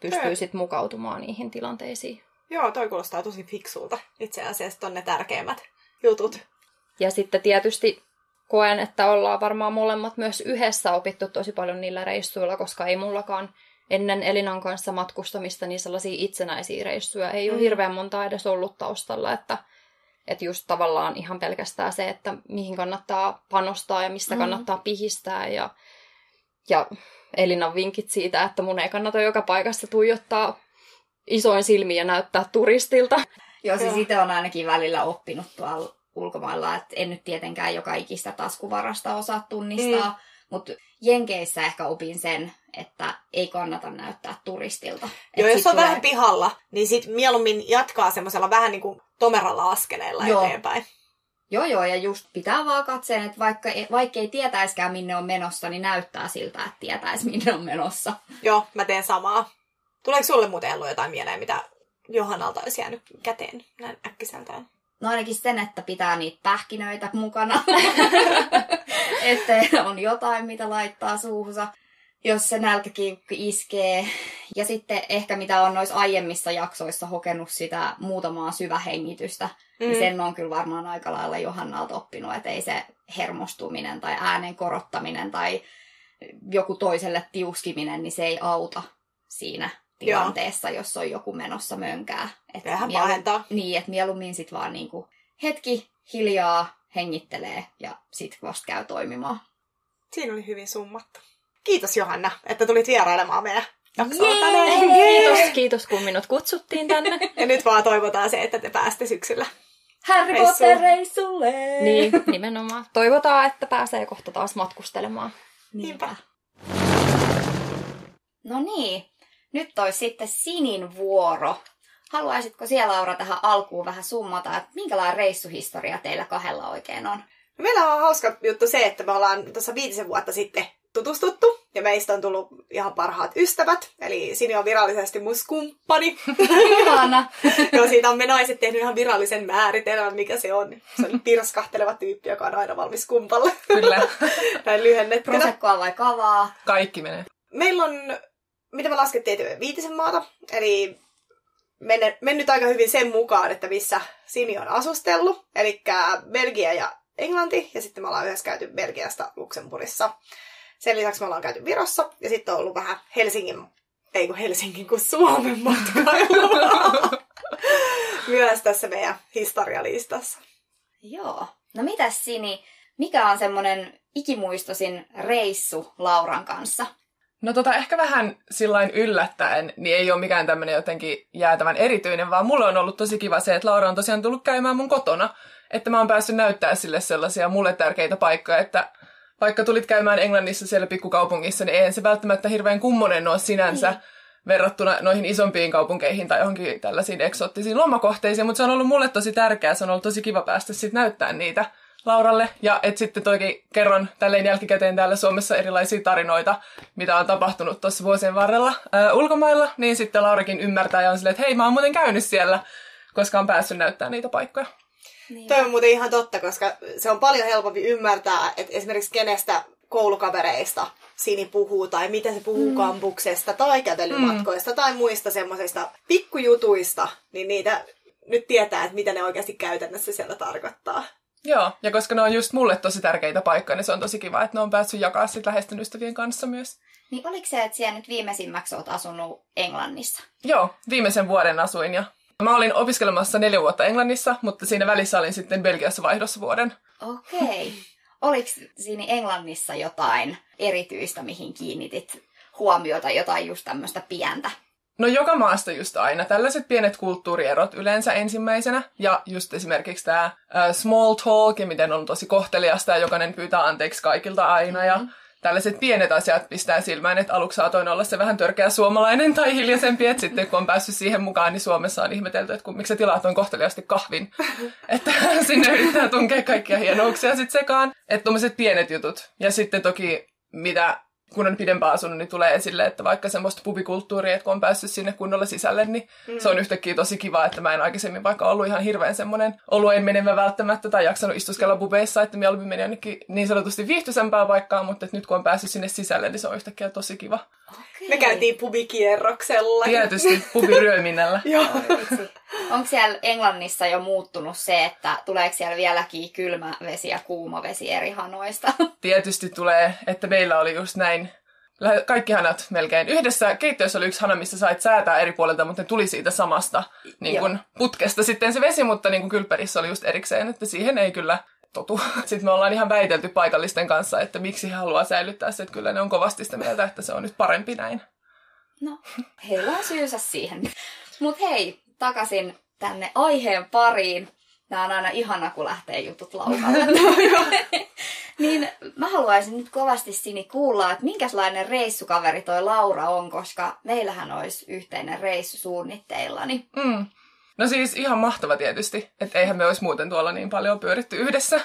pystyy sitten mukautumaan niihin tilanteisiin. Joo, toi kuulostaa tosi fiksulta. Itse asiassa on ne tärkeimmät jutut. Ja sitten tietysti koen, että ollaan varmaan molemmat myös yhdessä opittu tosi paljon niillä reissuilla, koska ei mullakaan ennen Elinan kanssa matkustamista niin sellaisia itsenäisiä reissuja ei ole Mm. hirveän monta edes ollut taustalla, että, että just tavallaan ihan pelkästään se, että mihin kannattaa panostaa ja mistä Mm. kannattaa pihistää ja, ja Elinan vinkit siitä, että mun ei kannata joka paikassa tuijottaa isoin silmiin ja näyttää turistilta. Joo, siis itse on ainakin välillä oppinut tuolla ulkomailla, että en nyt tietenkään joka ikistä taskuvarasta osaa tunnistaa, mm. mutta Jenkeissä ehkä opin sen, että ei kannata näyttää turistilta. Joo, jos on tulee- vähän pihalla, niin sit mieluummin jatkaa semmoisella vähän niin kuin tomeralla askeleella Joo. eteenpäin. Joo, joo, ja just pitää vaan katseen, että vaikka, vaikka ei tietäiskään minne on menossa, niin näyttää siltä, että tietäisi minne on menossa. Joo, mä teen samaa. Tuleeko sulle muuten Ellu jotain mieleen, mitä Johannalta olisi jäänyt käteen näin äkkiseltään? No ainakin sen, että pitää niitä pähkinöitä mukana. että on jotain, mitä laittaa suuhunsa, jos se nälkäkiukki iskee. Ja sitten ehkä mitä on noissa aiemmissa jaksoissa hokenut sitä muutamaa syvähengitystä, mm. niin sen on kyllä varmaan aika lailla Johannalta oppinut, että ei se hermostuminen tai äänen korottaminen tai joku toiselle tiuskiminen, niin se ei auta siinä tilanteessa, Joo. jos on joku menossa mönkää. Että Vähän mielu- pahentaa. Niin, että mieluummin sit vaan niinku hetki hiljaa hengittelee ja sit vasta käy toimimaan. Siinä oli hyvin summattu. Kiitos Johanna, että tulit vierailemaan meidän jaksoon Jee! tänään. Kiitos, kiitos kun minut kutsuttiin tänne. Ja nyt vaan toivotaan se, että te pääste syksyllä. Harry. Potter reissulle! Niin, nimenomaan. Toivotaan, että pääsee kohta taas matkustelemaan. Niinpä. No niin, nyt olisi sitten Sinin vuoro. Haluaisitko siellä Laura tähän alkuun vähän summata, että minkälainen reissuhistoria teillä kahdella oikein on? No, Meillä on hauska juttu se, että me ollaan tuossa viitisen vuotta sitten tutustuttu, ja meistä on tullut ihan parhaat ystävät, eli Sini on virallisesti mun skumppani. Ihana! Joo, siitä on me naiset tehnyt ihan virallisen määritelmän, mikä se on. Se on pirskahteleva tyyppi, joka on aina valmis kumpalle. Kyllä. Näin lyhennettynä. Prosekkoa vai kavaa? Kaikki menee. Meillä on, mitä me laskettiin, viitisen maata, eli menne, mennyt aika hyvin sen mukaan, että missä Sini on asustellut, eli Belgia ja Englanti, ja sitten me ollaan yhdessä käyty Belgiasta Luxemburgissa. Sen lisäksi me ollaan käyty Virossa, ja sitten on ollut vähän Helsingin, ei kun Helsingin, kuin Suomen matkailua. Myös tässä meidän historialistassa. Joo. No mitäs Sini, mikä on semmoinen ikimuistosin reissu Lauran kanssa? No tota, ehkä vähän sillain yllättäen, niin ei ole mikään tämmöinen jotenkin jäätävän erityinen, vaan mulle on ollut tosi kiva se, että Laura on tosiaan tullut käymään mun kotona, että mä oon päässyt näyttää sille sellaisia mulle tärkeitä paikkoja, että vaikka tulit käymään Englannissa siellä pikkukaupungissa, niin eihän se välttämättä hirveän kummonen ole sinänsä mm. verrattuna noihin isompiin kaupunkeihin tai johonkin tällaisiin eksoottisiin lomakohteisiin, mutta se on ollut mulle tosi tärkeää, se on ollut tosi kiva päästä sitten näyttää niitä Lauralle. Ja että sitten toikin kerron tälleen jälkikäteen täällä Suomessa erilaisia tarinoita, mitä on tapahtunut tuossa vuosien varrella ää, ulkomailla, niin sitten Laurakin ymmärtää ja on silleen, että hei, mä oon muuten käynyt siellä, koska on päässyt näyttämään niitä paikkoja. Niin. Toi on muuten ihan totta, koska se on paljon helpompi ymmärtää, että esimerkiksi kenestä koulukavereista Sini puhuu tai mitä se puhuu mm. kampuksesta tai kävelymatkoista mm. tai muista semmoisista pikkujutuista, niin niitä nyt tietää, että mitä ne oikeasti käytännössä siellä tarkoittaa. Joo, ja koska ne on just mulle tosi tärkeitä paikkoja, niin se on tosi kiva, että ne on päässyt jakaa sit läheisten ystävien kanssa myös. Niin oliko se, että siellä nyt viimeisimmäksi olet asunut Englannissa? Joo, viimeisen vuoden asuin ja mä olin opiskelemassa neljä vuotta Englannissa, mutta siinä välissä olin sitten Belgiassa vaihdossa vuoden. Okei. Okay. Oliko siinä Englannissa jotain erityistä, mihin kiinnitit huomiota, jotain just tämmöistä pientä? No joka maasta just aina. Tällaiset pienet kulttuurierot yleensä ensimmäisenä. Ja just esimerkiksi tämä uh, small talk ja miten on tosi kohteliasta ja jokainen pyytää anteeksi kaikilta aina. Ja mm-hmm. tällaiset pienet asiat pistää silmään, että aluksi saatoin olla se vähän törkeä suomalainen tai hiljaisempi, että sitten kun on päässyt siihen mukaan, niin Suomessa on ihmetelty, että kun, miksi sä tilaat on kohteliaasti kahvin. että sinne yrittää tunkea kaikkia hienouksia sitten sekaan. Että tuommoiset pienet jutut. Ja sitten toki mitä kun on pidempään asunut, niin tulee esille, että vaikka semmoista pubikulttuuria, että kun on päässyt sinne kunnolla sisälle, niin mm. se on yhtäkkiä tosi kiva, että mä en aikaisemmin vaikka ollut ihan hirveän semmoinen oluen menevä välttämättä tai jaksanut istuskella pubeissa, että mieluummin meni jonnekin niin sanotusti viihtyisempää paikkaa, mutta että nyt kun on päässyt sinne sisälle, niin se on yhtäkkiä tosi kiva. Okay. Me käytiin pubikierroksella. Tietysti pubiryöminnällä. Joo. Onko siellä Englannissa jo muuttunut se, että tuleeko siellä vieläkin kylmä vesi ja kuuma vesi eri hanoista? Tietysti tulee, että meillä oli just näin kaikki hanat melkein. Yhdessä keittiössä oli yksi hana, missä sait säätää eri puolilta, mutta ne tuli siitä samasta niin kun, putkesta sitten se vesi, mutta niin kun kylperissä oli just erikseen, että siihen ei kyllä totu. Sitten me ollaan ihan väitelty paikallisten kanssa, että miksi he haluaa säilyttää se, että kyllä ne on kovasti sitä mieltä, että se on nyt parempi näin. No, heillä on syysä siihen. Mutta hei, takaisin tänne aiheen pariin. Tämä on aina ihana, kun lähtee jutut laukalle. niin mä haluaisin nyt kovasti Sini kuulla, että minkälainen reissukaveri toi Laura on, koska meillähän olisi yhteinen reissu suunnitteilla. Niin... Mm. No siis ihan mahtava tietysti, että eihän me olisi muuten tuolla niin paljon pyöritty yhdessä.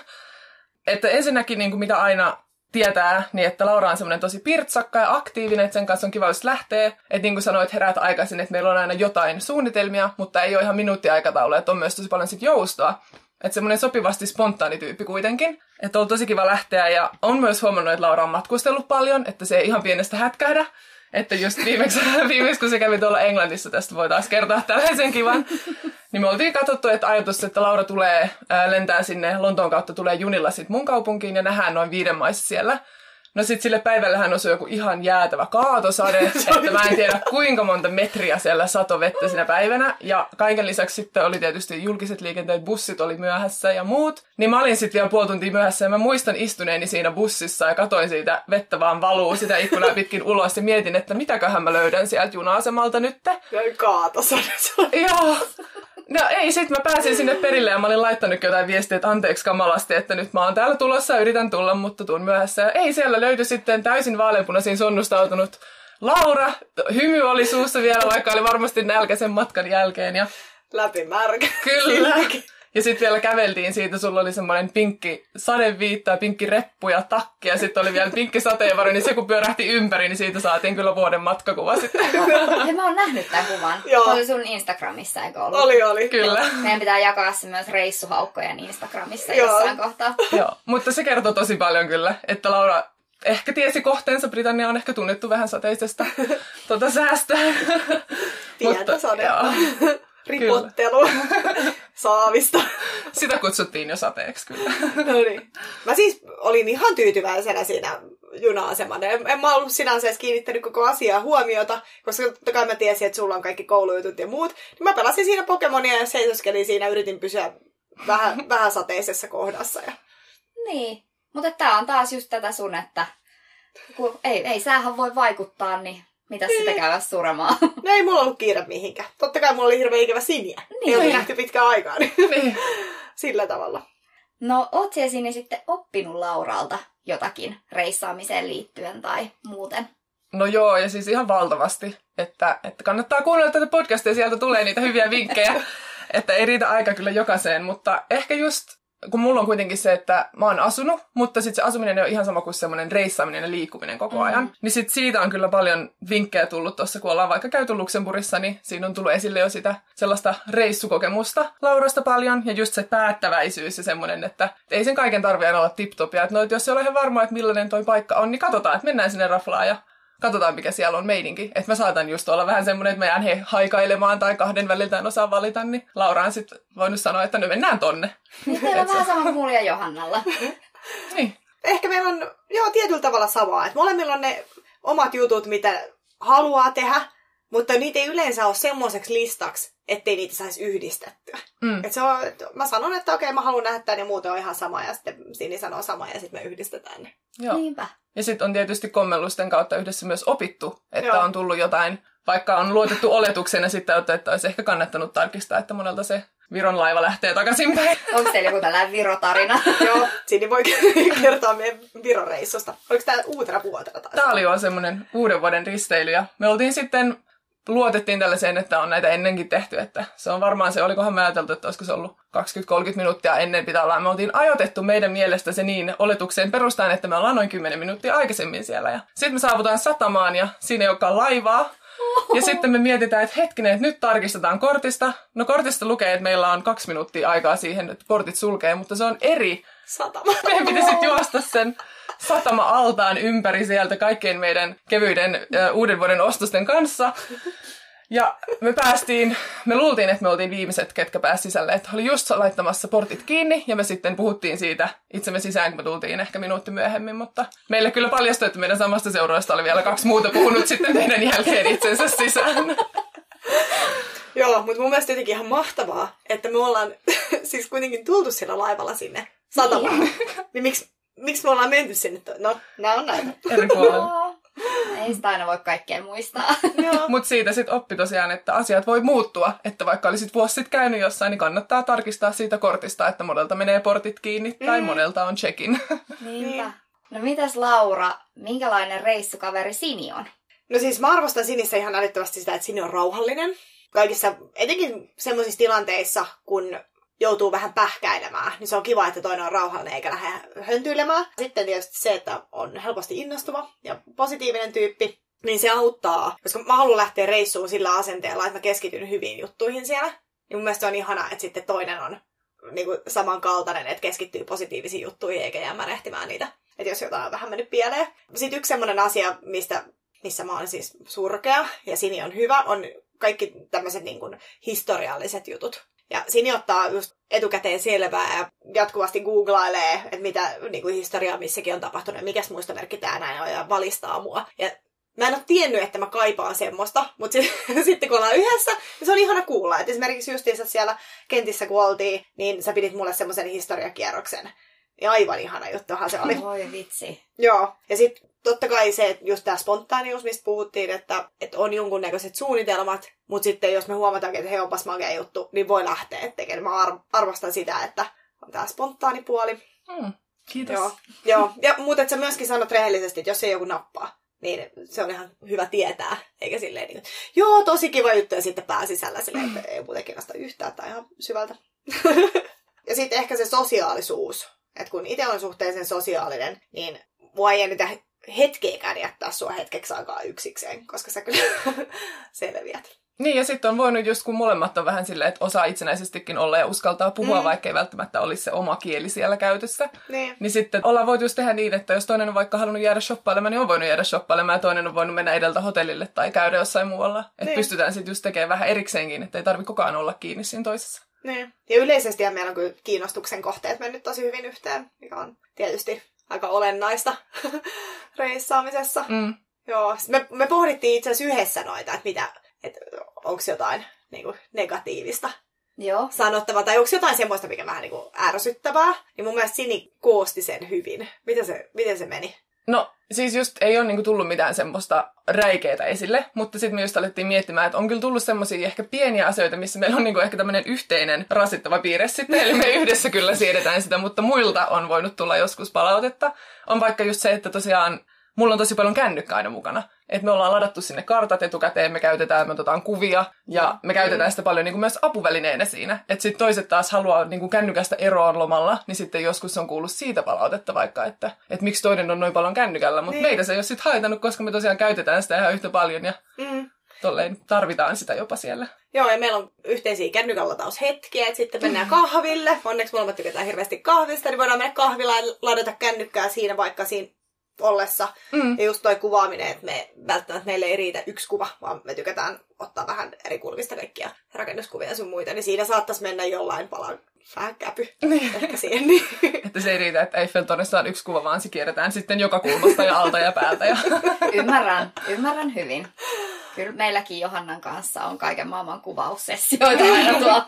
Että ensinnäkin niin kuin mitä aina tietää, niin että Laura on semmoinen tosi pirtsakka ja aktiivinen, että sen kanssa on kiva, jos lähtee. Että niin kuin sanoit, heräät aikaisin, että meillä on aina jotain suunnitelmia, mutta ei ole ihan minuuttiaikataulu, että on myös tosi paljon sit joustoa. Että semmoinen sopivasti spontaani tyyppi kuitenkin. Että on tosi kiva lähteä ja on myös huomannut, että Laura on matkustellut paljon, että se ei ihan pienestä hätkähdä. Että just viimeksi, viimeksi kun se kävi tuolla Englannissa, tästä voi taas kertoa tällaisen kivan, niin me oltiin katsottu, että ajatus, että Laura tulee, ää, lentää sinne Lontoon kautta, tulee junilla sitten mun kaupunkiin ja nähdään noin viiden maissa siellä. No sit sille päivällähän osui joku ihan jäätävä kaatosade, että mä en tiedä kuinka monta metriä siellä sato vettä sinä päivänä. Ja kaiken lisäksi sitten oli tietysti julkiset liikenteet, bussit oli myöhässä ja muut. Niin mä olin sitten vielä puoli tuntia myöhässä ja mä muistan istuneeni siinä bussissa ja katoin siitä vettä vaan valuu sitä ikkunaa pitkin ulos ja mietin, että mitäköhän mä löydän sieltä juna-asemalta nyt. Kaatosade. Joo. No ei, sit mä pääsin sinne perille ja mä olin laittanut jotain viestiä, että anteeksi kamalasti, että nyt mä oon täällä tulossa ja yritän tulla, mutta tuun myöhässä. Ja ei, siellä löytyi sitten täysin vaaleanpunaisiin sonnustautunut Laura. Hymy oli suussa vielä, vaikka oli varmasti nälkäisen matkan jälkeen. Ja... Läpimärkä. Kyllä. Ja sitten vielä käveltiin siitä, sulla oli semmoinen pinkki sadeviitta, pinkki reppu ja takki ja sitten oli vielä pinkki sateenvarjo, niin se kun pyörähti ympäri, niin siitä saatiin kyllä vuoden matkakuva sitten. Ja mä oon nähnyt tämän kuvan. Joo. Se oli sun Instagramissa, eikö ollut? Oli, oli. Kyllä. Meidän pitää jakaa se myös reissuhaukkojen Instagramissa Joo. jossain kohtaa. Joo, mutta se kertoo tosi paljon kyllä, että Laura ehkä tiesi kohteensa. Britannia on ehkä tunnettu vähän sateisesta tuota säästä. Pientä sadetta. Ripottelu saavista. Sitä kutsuttiin jo sateeksi kyllä. no niin. Mä siis olin ihan tyytyväisenä siinä juna-asemana. En, en mä ollut sinänsä edes kiinnittänyt koko asiaa huomiota, koska totta kai mä tiesin, että sulla on kaikki koulujutut ja muut. Niin mä pelasin siinä Pokemonia ja seisoskelin siinä, yritin pysyä vähän, vähän sateisessa kohdassa. Ja... Niin, mutta tää on taas just tätä sun, että kun ei, ei säähän voi vaikuttaa, niin mitä niin. sitä käydä suremaan? No ei mulla ollut kiire mihinkään. Totta kai mulla oli hirveän ikävä siniä. Niin. Ei ole nähty pitkään aikaa. Niin. niin. Sillä tavalla. No, oot siellä sinne sitten oppinut Lauralta jotakin reissaamiseen liittyen tai muuten? No joo, ja siis ihan valtavasti. Että, että kannattaa kuunnella tätä podcastia, sieltä tulee niitä hyviä vinkkejä. että ei riitä aika kyllä jokaiseen, mutta ehkä just kun mulla on kuitenkin se, että mä oon asunut, mutta sitten se asuminen on ihan sama kuin semmoinen reissaaminen ja liikkuminen koko mm. ajan. Niin sit siitä on kyllä paljon vinkkejä tullut tuossa, kun ollaan vaikka käyty Luxemburgissa, niin siinä on tullut esille jo sitä sellaista reissukokemusta Laurasta paljon, ja just se päättäväisyys ja semmoinen, että ei sen kaiken tarvitse olla tip-topia. Että no, jos se on ihan varma, että millainen toi paikka on, niin katsotaan, että mennään sinne raflaan ja katsotaan mikä siellä on meidinki. Että mä saatan just olla vähän semmoinen, että mä jään he haikailemaan tai kahden väliltä en osaa valita, niin Laura on sitten voinut sanoa, että no mennään tonne. Niin teillä on vähän sama mulla ja Johannalla. niin. Ehkä meillä on, joo, tietyllä tavalla samaa. Että molemmilla on ne omat jutut, mitä haluaa tehdä, mutta niitä ei yleensä ole semmoiseksi listaksi, ettei niitä saisi yhdistettyä. Mm. Et se on, et mä sanon, että okei, mä haluan nähdä tämän ja muuten on ihan sama, ja sitten Sini sanoo sama, ja sitten me yhdistetään ne. Joo. Niinpä. Ja sitten on tietysti kommellusten kautta yhdessä myös opittu, että Joo. on tullut jotain, vaikka on luotettu oletuksena sitten, että olisi ehkä kannattanut tarkistaa, että monelta se Viron laiva lähtee takaisinpäin. Onko teillä joku tällainen Viro-tarina? Joo, siinä voi kertoa meidän Viro-reissusta. Oliko tämä uutena vuotena taas? Tämä oli jo semmoinen uuden vuoden risteily ja me oltiin sitten luotettiin tällaiseen, että on näitä ennenkin tehty, että se on varmaan se, olikohan me ajateltu, että olisiko se ollut 20-30 minuuttia ennen pitää olla. Me oltiin ajoitettu meidän mielestä se niin oletukseen perustaan, että me ollaan noin 10 minuuttia aikaisemmin siellä. Ja sitten me saavutaan satamaan ja siinä ei olekaan laivaa. Ja sitten me mietitään, että hetkinen, että nyt tarkistetaan kortista. No kortista lukee, että meillä on kaksi minuuttia aikaa siihen, että portit sulkee, mutta se on eri satama. Meidän piti sitten juosta sen satama-altaan ympäri sieltä kaikkien meidän kevyiden uh, uuden vuoden ostosten kanssa. Ja me päästiin, me luultiin, että me oltiin viimeiset, ketkä pääsi sisälle, että oli just laittamassa portit kiinni, ja me sitten puhuttiin siitä itsemme sisään, kun me tultiin ehkä minuutti myöhemmin, mutta meille kyllä paljastui, että meidän samasta seuroista oli vielä kaksi muuta puhunut sitten meidän jälkeen itsensä sisään. Joo, mutta mun mielestä jotenkin ihan mahtavaa, että me ollaan siis kuitenkin tultu sillä laivalla sinne satamaan. Niin, niin miksi, miksi me ollaan menty sinne? No, nämä on näitä. Ei sitä aina voi kaikkea muistaa. Mutta siitä sitten oppi tosiaan, että asiat voi muuttua. Että vaikka olisit vuosi sitten käynyt jossain, niin kannattaa tarkistaa siitä kortista, että monelta menee portit kiinni mm. tai monelta on check-in. Niinpä. No mitäs Laura, minkälainen reissukaveri Sini on? No siis mä arvostan Sinissä ihan älyttömästi sitä, että Sini on rauhallinen. Kaikissa, etenkin semmoisissa tilanteissa, kun joutuu vähän pähkäilemään, niin se on kiva, että toinen on rauhallinen eikä lähde höntyilemään. Sitten tietysti se, että on helposti innostuva ja positiivinen tyyppi, niin se auttaa. Koska mä haluan lähteä reissuun sillä asenteella, että mä keskityn hyviin juttuihin siellä. Niin mun mielestä on ihana, että sitten toinen on niin kuin samankaltainen, että keskittyy positiivisiin juttuihin eikä jää märehtimään niitä. Että jos jotain on vähän mennyt pieleen. Sitten yksi semmoinen asia, mistä, missä mä oon siis surkea ja Sini on hyvä, on kaikki tämmöiset niin historialliset jutut. Ja Sini ottaa just etukäteen selvää ja jatkuvasti googlailee, että mitä niin kuin historiaa missäkin on tapahtunut ja mikäs muistomerkki tämä näin on ja valistaa mua. Ja mä en ole tiennyt, että mä kaipaan semmoista, mutta sitten kun ollaan yhdessä, niin se on ihana kuulla. Et esimerkiksi justiinsa siellä kentissä kun oltiin, niin sä pidit mulle semmoisen historiakierroksen. Ja aivan ihana juttuhan se oli. Voi vitsi. Joo. Ja sitten totta kai se, just tämä spontaanius, mistä puhuttiin, että, että on jonkunnäköiset suunnitelmat, mutta sitten jos me huomataan, että he onpas makea juttu, niin voi lähteä tekemään. Mä ar- arvostan sitä, että on tämä spontaani puoli. Mm, kiitos. Joo, joo. Ja, mutta sä myöskin sanot rehellisesti, että jos ei joku nappaa, niin se on ihan hyvä tietää, eikä silleen niin, joo, tosi kiva juttu, ja sitten pääsisällä silleen, että ei muuten kiinnosta yhtään tai ihan syvältä. ja sitten ehkä se sosiaalisuus. Että kun itse on suhteellisen sosiaalinen, niin mua ei hetkeäkään jättää sua hetkeksi aikaa yksikseen, koska sä kyllä selviät. Niin, ja sitten on voinut just, kun molemmat on vähän silleen, että osaa itsenäisestikin olla ja uskaltaa puhua, mm. vaikka ei välttämättä olisi se oma kieli siellä käytössä. Niin. niin sitten ollaan voitu just tehdä niin, että jos toinen on vaikka halunnut jäädä shoppailemaan, niin on voinut jäädä shoppailemaan, ja toinen on voinut mennä edeltä hotellille tai käydä jossain muualla. Että niin. pystytään sitten just tekemään vähän erikseenkin, että ei tarvitse kukaan olla kiinni siinä toisessa. Niin. Ja yleisesti meillä on kyllä kiinnostuksen kohteet mennyt tosi hyvin yhteen, mikä on tietysti aika olennaista reissaamisessa. Mm. Joo, me, me pohdittiin itse asiassa yhdessä noita, että mitä, että onko jotain niin kuin, negatiivista Joo. sanottavaa, tai onko jotain semmoista, mikä vähän niin kuin, ärsyttävää. Niin mun mielestä Sini koosti sen hyvin. Miten se, miten se meni? No, siis just ei ole niinku tullut mitään semmoista räikeitä esille, mutta sitten me just alettiin miettimään, että on kyllä tullut semmoisia ehkä pieniä asioita, missä meillä on niinku ehkä tämmöinen yhteinen rasittava piirre sitten, eli me yhdessä kyllä siedetään sitä, mutta muilta on voinut tulla joskus palautetta. On vaikka just se, että tosiaan mulla on tosi paljon kännykkä aina mukana. Että me ollaan ladattu sinne kartat etukäteen, me käytetään, me otetaan kuvia ja me käytetään sitä paljon niin kuin myös apuvälineenä siinä. Että sitten toiset taas haluaa niin kuin kännykästä eroon lomalla, niin sitten joskus on kuullut siitä palautetta vaikka, että, että miksi toinen on noin paljon kännykällä. Mutta Niin. meitä se ei ole sitten haitannut, koska me tosiaan käytetään sitä ihan yhtä paljon ja Mm. tolleen tarvitaan sitä jopa siellä. Joo, ja meillä on yhteisiä kännykän lataushetkiä, että sitten mennään kahville. Onneksi molemmat tykätään hirveästi kahvista, niin voidaan mennä kahvilaan ja ladata kännykkää siinä vaikka siinä ollessa. Mm. Ja just toi kuvaaminen, että me välttämättä meille ei riitä yksi kuva, vaan me tykätään ottaa vähän eri kulmista kaikkia rakennuskuvia ja sun muita, niin siinä saattaisi mennä jollain palan vähän käpy ehkä siihen. Niin. Että se ei riitä, että Eiffeltornissa on yksi kuva, vaan se kierretään sitten joka kulmasta ja alta ja päältä. Ja... Ymmärrän, ymmärrän hyvin. Kyllä meilläkin Johannan kanssa on kaiken maailman kuvaussessioita aina tuolla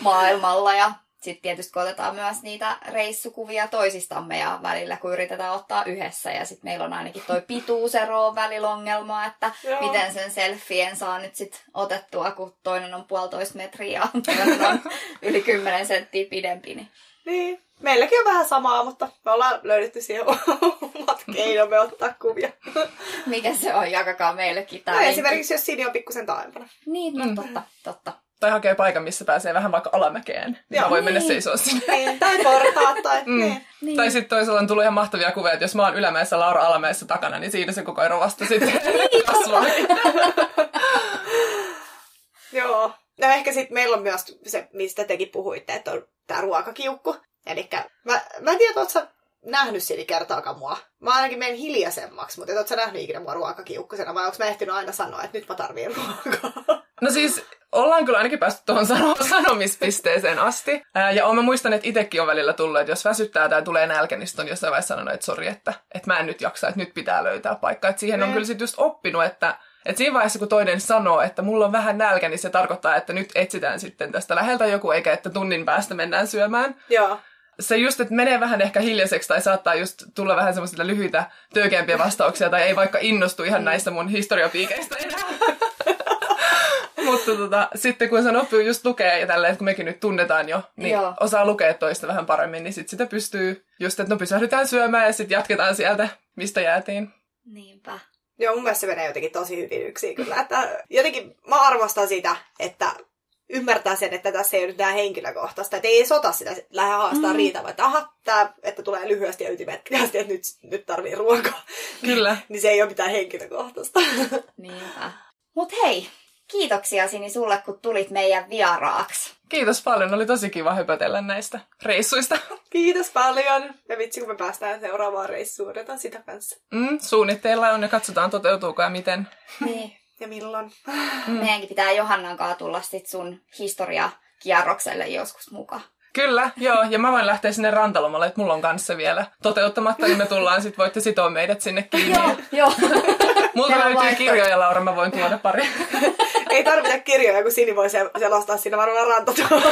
maailmalla. Ja sitten tietysti kun otetaan myös niitä reissukuvia toisistamme ja välillä kun yritetään ottaa yhdessä. Ja sitten meillä on ainakin toi pituusero on välillä ongelma, että Joo. miten sen selfien saa nyt sitten otettua, kun toinen on puolitoista metriä ja toinen on yli 10 senttiä pidempi. Niin niin. Meilläkin on vähän samaa, mutta me ollaan löydetty siihen omat keinomme ottaa kuvia. mikä se on, jakakaa meillekin No tämä. esimerkiksi jos Sini on pikkusen taaempana. Niin, no Mm. totta, totta. Tai hakee paikan, missä pääsee vähän vaikka alamäkeen. Niin Joo. mä voin mennä Niin. seisoa sinne. Niin, tai portaat tai... Mm. Niin. Niin. Tai sitten toisaalta on tullut ihan mahtavia kuvia, että jos mä oon ylämäessä Laura alamäessä takana, niin siinä se koko ero vasta sitten kasvaa. Joo. No ehkä sitten meillä on myös se, mistä tekin puhuitte, että on tämä ruokakiukku. Eli mä, mä en tiedä, ootko nähnyt Sini kertaakaan mua. Mä ainakin menen hiljaisemmaksi, mutta et oot sä nähnyt ikinä mua ruokakiukkusena, vai onko mä ehtinyt aina sanoa, että nyt mä tarviin ruokaa? No siis ollaan kyllä ainakin päästy tuohon sano- sanomispisteeseen asti. Ää, ja oon mä muistan, että itsekin on välillä tullut, että jos väsyttää tai tulee nälkä, niin on jossain vaiheessa sanonut, että sori, että, että mä en nyt jaksa, että nyt pitää löytää paikka. Että siihen on Mm. kyllä sitten just oppinut, että että siinä vaiheessa, kun toinen sanoo, että mulla on vähän nälkä, niin se tarkoittaa, että nyt etsitään sitten tästä läheltä joku, eikä että tunnin päästä mennään syömään. Joo. se just, että menee vähän ehkä hiljaiseksi tai saattaa just tulla vähän semmoisilla lyhyitä, töykeämpiä vastauksia tai ei vaikka innostu ihan näistä mun historiapiikeistä enää. Mutta tota, sitten kun sen oppii just lukea ja tälleen, että kun mekin nyt tunnetaan jo, niin Joo. Osaa lukea toista vähän paremmin, niin sitten sitä pystyy just, että no pysähdytään syömään ja sitten jatketaan sieltä, mistä jäätiin. Niinpä. Joo, mun mielestä se menee jotenkin tosi hyvin yksin kyllä. Että jotenkin mä arvostan sitä, että ymmärtää sen, että tässä ei ole nyt mitään henkilökohtaista. Että ei edes ota sitä, että lähde haastaa mm. riitä, vaan että aha, tää, että tulee lyhyesti ja ytimekkäästi, että nyt, nyt tarvii ruokaa. Kyllä. niin se ei ole mitään henkilökohtaista. Niinpä. Mut hei, kiitoksia Sini sulle, kun tulit meidän vieraaksi. Kiitos paljon, oli tosi kiva höpötellä näistä reissuista. Kiitos paljon. Ja vitsi, kun me päästään seuraavaan reissuun, odotan sitä kanssa. Mm, suunnitteilla on ja katsotaan toteutuuko ja miten. Niin. Ja milloin? Meidänkin pitää Johannan kanssa tulla sit sun historiakierrokselle joskus mukaan. Kyllä, joo. Ja mä voin lähteä sinne rantalomalle, että mulla on kanssa vielä toteuttamatta, niin me tullaan sitten, voitte sitoa meidät sinne kiinni. Joo, joo. Multa löytyy kirjoja, Laura, mä voin tuoda pari. Ei tarvita kirjoja, kun Sini voi sel- selostaa siinä varmaan rantatuolilla.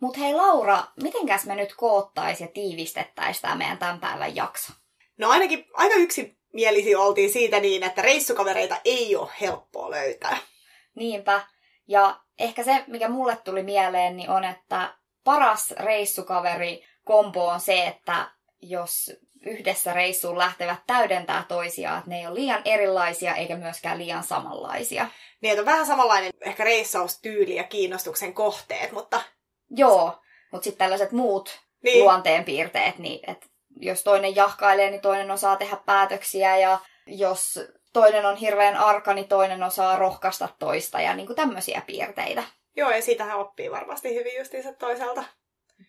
Mut hei Laura, mitenkäs me nyt koottais ja tiivistettäis tää meidän tämän päivän jakso? No ainakin aika yksimielisiä oltiin siitä niin, että reissukavereita ei ole helppoa löytää. Niinpä. Ja ehkä se, mikä mulle tuli mieleen, niin on, että paras reissukaveri kombo on se, että jos yhdessä reissuun lähtevät täydentää toisiaan, että ne ei ole liian erilaisia eikä myöskään liian samanlaisia. Niin, on vähän samanlainen ehkä reissaustyyli ja kiinnostuksen kohteet, mutta Joo, mutta sitten tällaiset muut Niin. luonteenpiirteet, niin että jos toinen jahkailee, niin toinen osaa tehdä päätöksiä ja jos toinen on hirveän arka, niin toinen osaa rohkaista toista ja niin kuin tämmöisiä piirteitä. joo, ja siitähän oppii varmasti hyvin justiinsa toisaalta.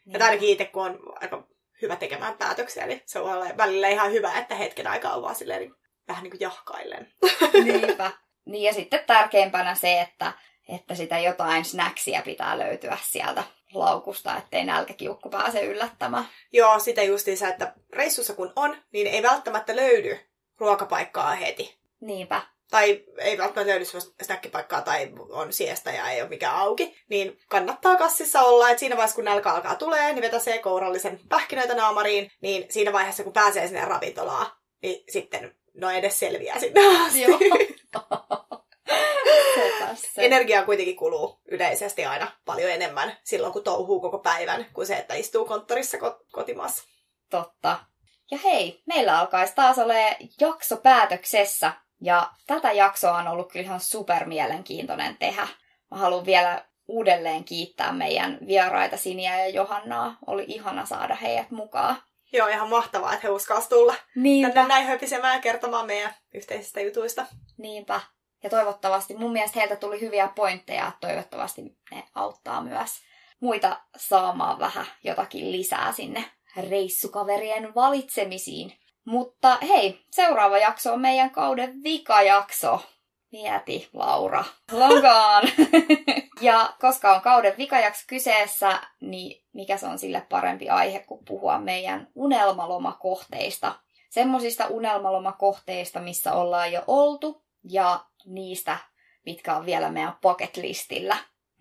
Niin. Ja ainakin itse, kun on aika hyvä tekemään päätöksiä, niin se on välillä ihan hyvä, että hetken aikaa on vaan silleen niin, vähän niin kuin jahkaillen. Niinpä. Niin ja sitten tärkeimpänä se, että, että sitä jotain snacksia pitää löytyä sieltä laukusta, ettei nälkäkiukku pääse yllättämään. Joo, sitä justiinsa, että reissussa kun on, niin ei välttämättä löydy ruokapaikkaa heti. Niinpä. Tai ei välttämättä löydy snäkkipaikkaa tai on siestä ja ei ole mikään auki, niin kannattaa kassissa olla, että siinä vaiheessa kun nälkä alkaa tulee, niin vetäsee kourallisen pähkinöitä naamariin, niin siinä vaiheessa kun pääsee sinne ravintolaan, niin sitten no edes selviää sinne asti. Joo. Energiaa kuitenkin kuluu yleisesti aina paljon enemmän silloin, kun touhuu koko päivän, kuin se, että istuu konttorissa ko- kotimaassa. Totta. Ja hei, meillä alkaisi taas ole jakso päätöksessä. Ja tätä jaksoa on ollut kyllä ihan super mielenkiintoinen tehdä. Mä haluan vielä uudelleen kiittää meidän vieraita Siniä ja Johannaa. Oli ihana saada heidät mukaan. Joo, ihan mahtavaa, että he uskalsivat tulla Niinpä. tänne näin höpisemään kertomaan meidän yhteisistä jutuista. Niinpä. Ja toivottavasti, mun mielestä heiltä tuli hyviä pointteja, että toivottavasti ne auttaa myös muita saamaan vähän jotakin lisää sinne reissukaverien valitsemisiin. Mutta hei, seuraava jakso on meidän kauden vikajakso. Mieti, Laura. Lonkaan! ja koska on kauden vikajakso kyseessä, niin mikä se on sille parempi aihe kuin puhua meidän unelmalomakohteista. Semmoisista unelmalomakohteista, missä ollaan jo oltu, ja niistä, mitkä on vielä meidän pocket listillä.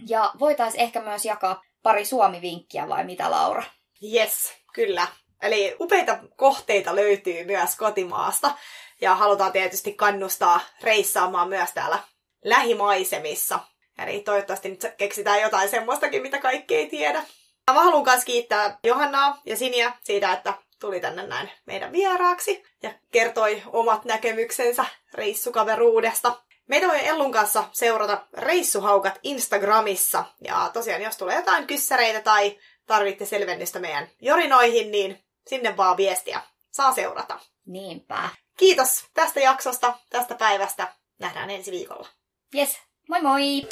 Ja voitaisiin ehkä myös jakaa pari Suomi-vinkkiä vai mitä, Laura? Yes, kyllä. Eli upeita kohteita löytyy myös kotimaasta. Ja halutaan tietysti kannustaa reissaamaan myös täällä lähimaisemissa. Eli toivottavasti nyt keksitään jotain semmoistakin, mitä kaikki ei tiedä. Mä haluan myös kiittää Johannaa ja Siniä siitä, että tuli tänne näin meidän vieraaksi ja kertoi omat näkemyksensä reissukaveruudesta. Meitä voi Ellun kanssa seurata reissuhaukat Instagramissa. Ja tosiaan, jos tulee jotain kyssäreitä tai tarvitte selvennystä meidän jorinoihin, niin sinne vaan viestiä. Saa seurata. Niinpä. Kiitos tästä jaksosta, tästä päivästä. Nähdään ensi viikolla. Yes, moi moi!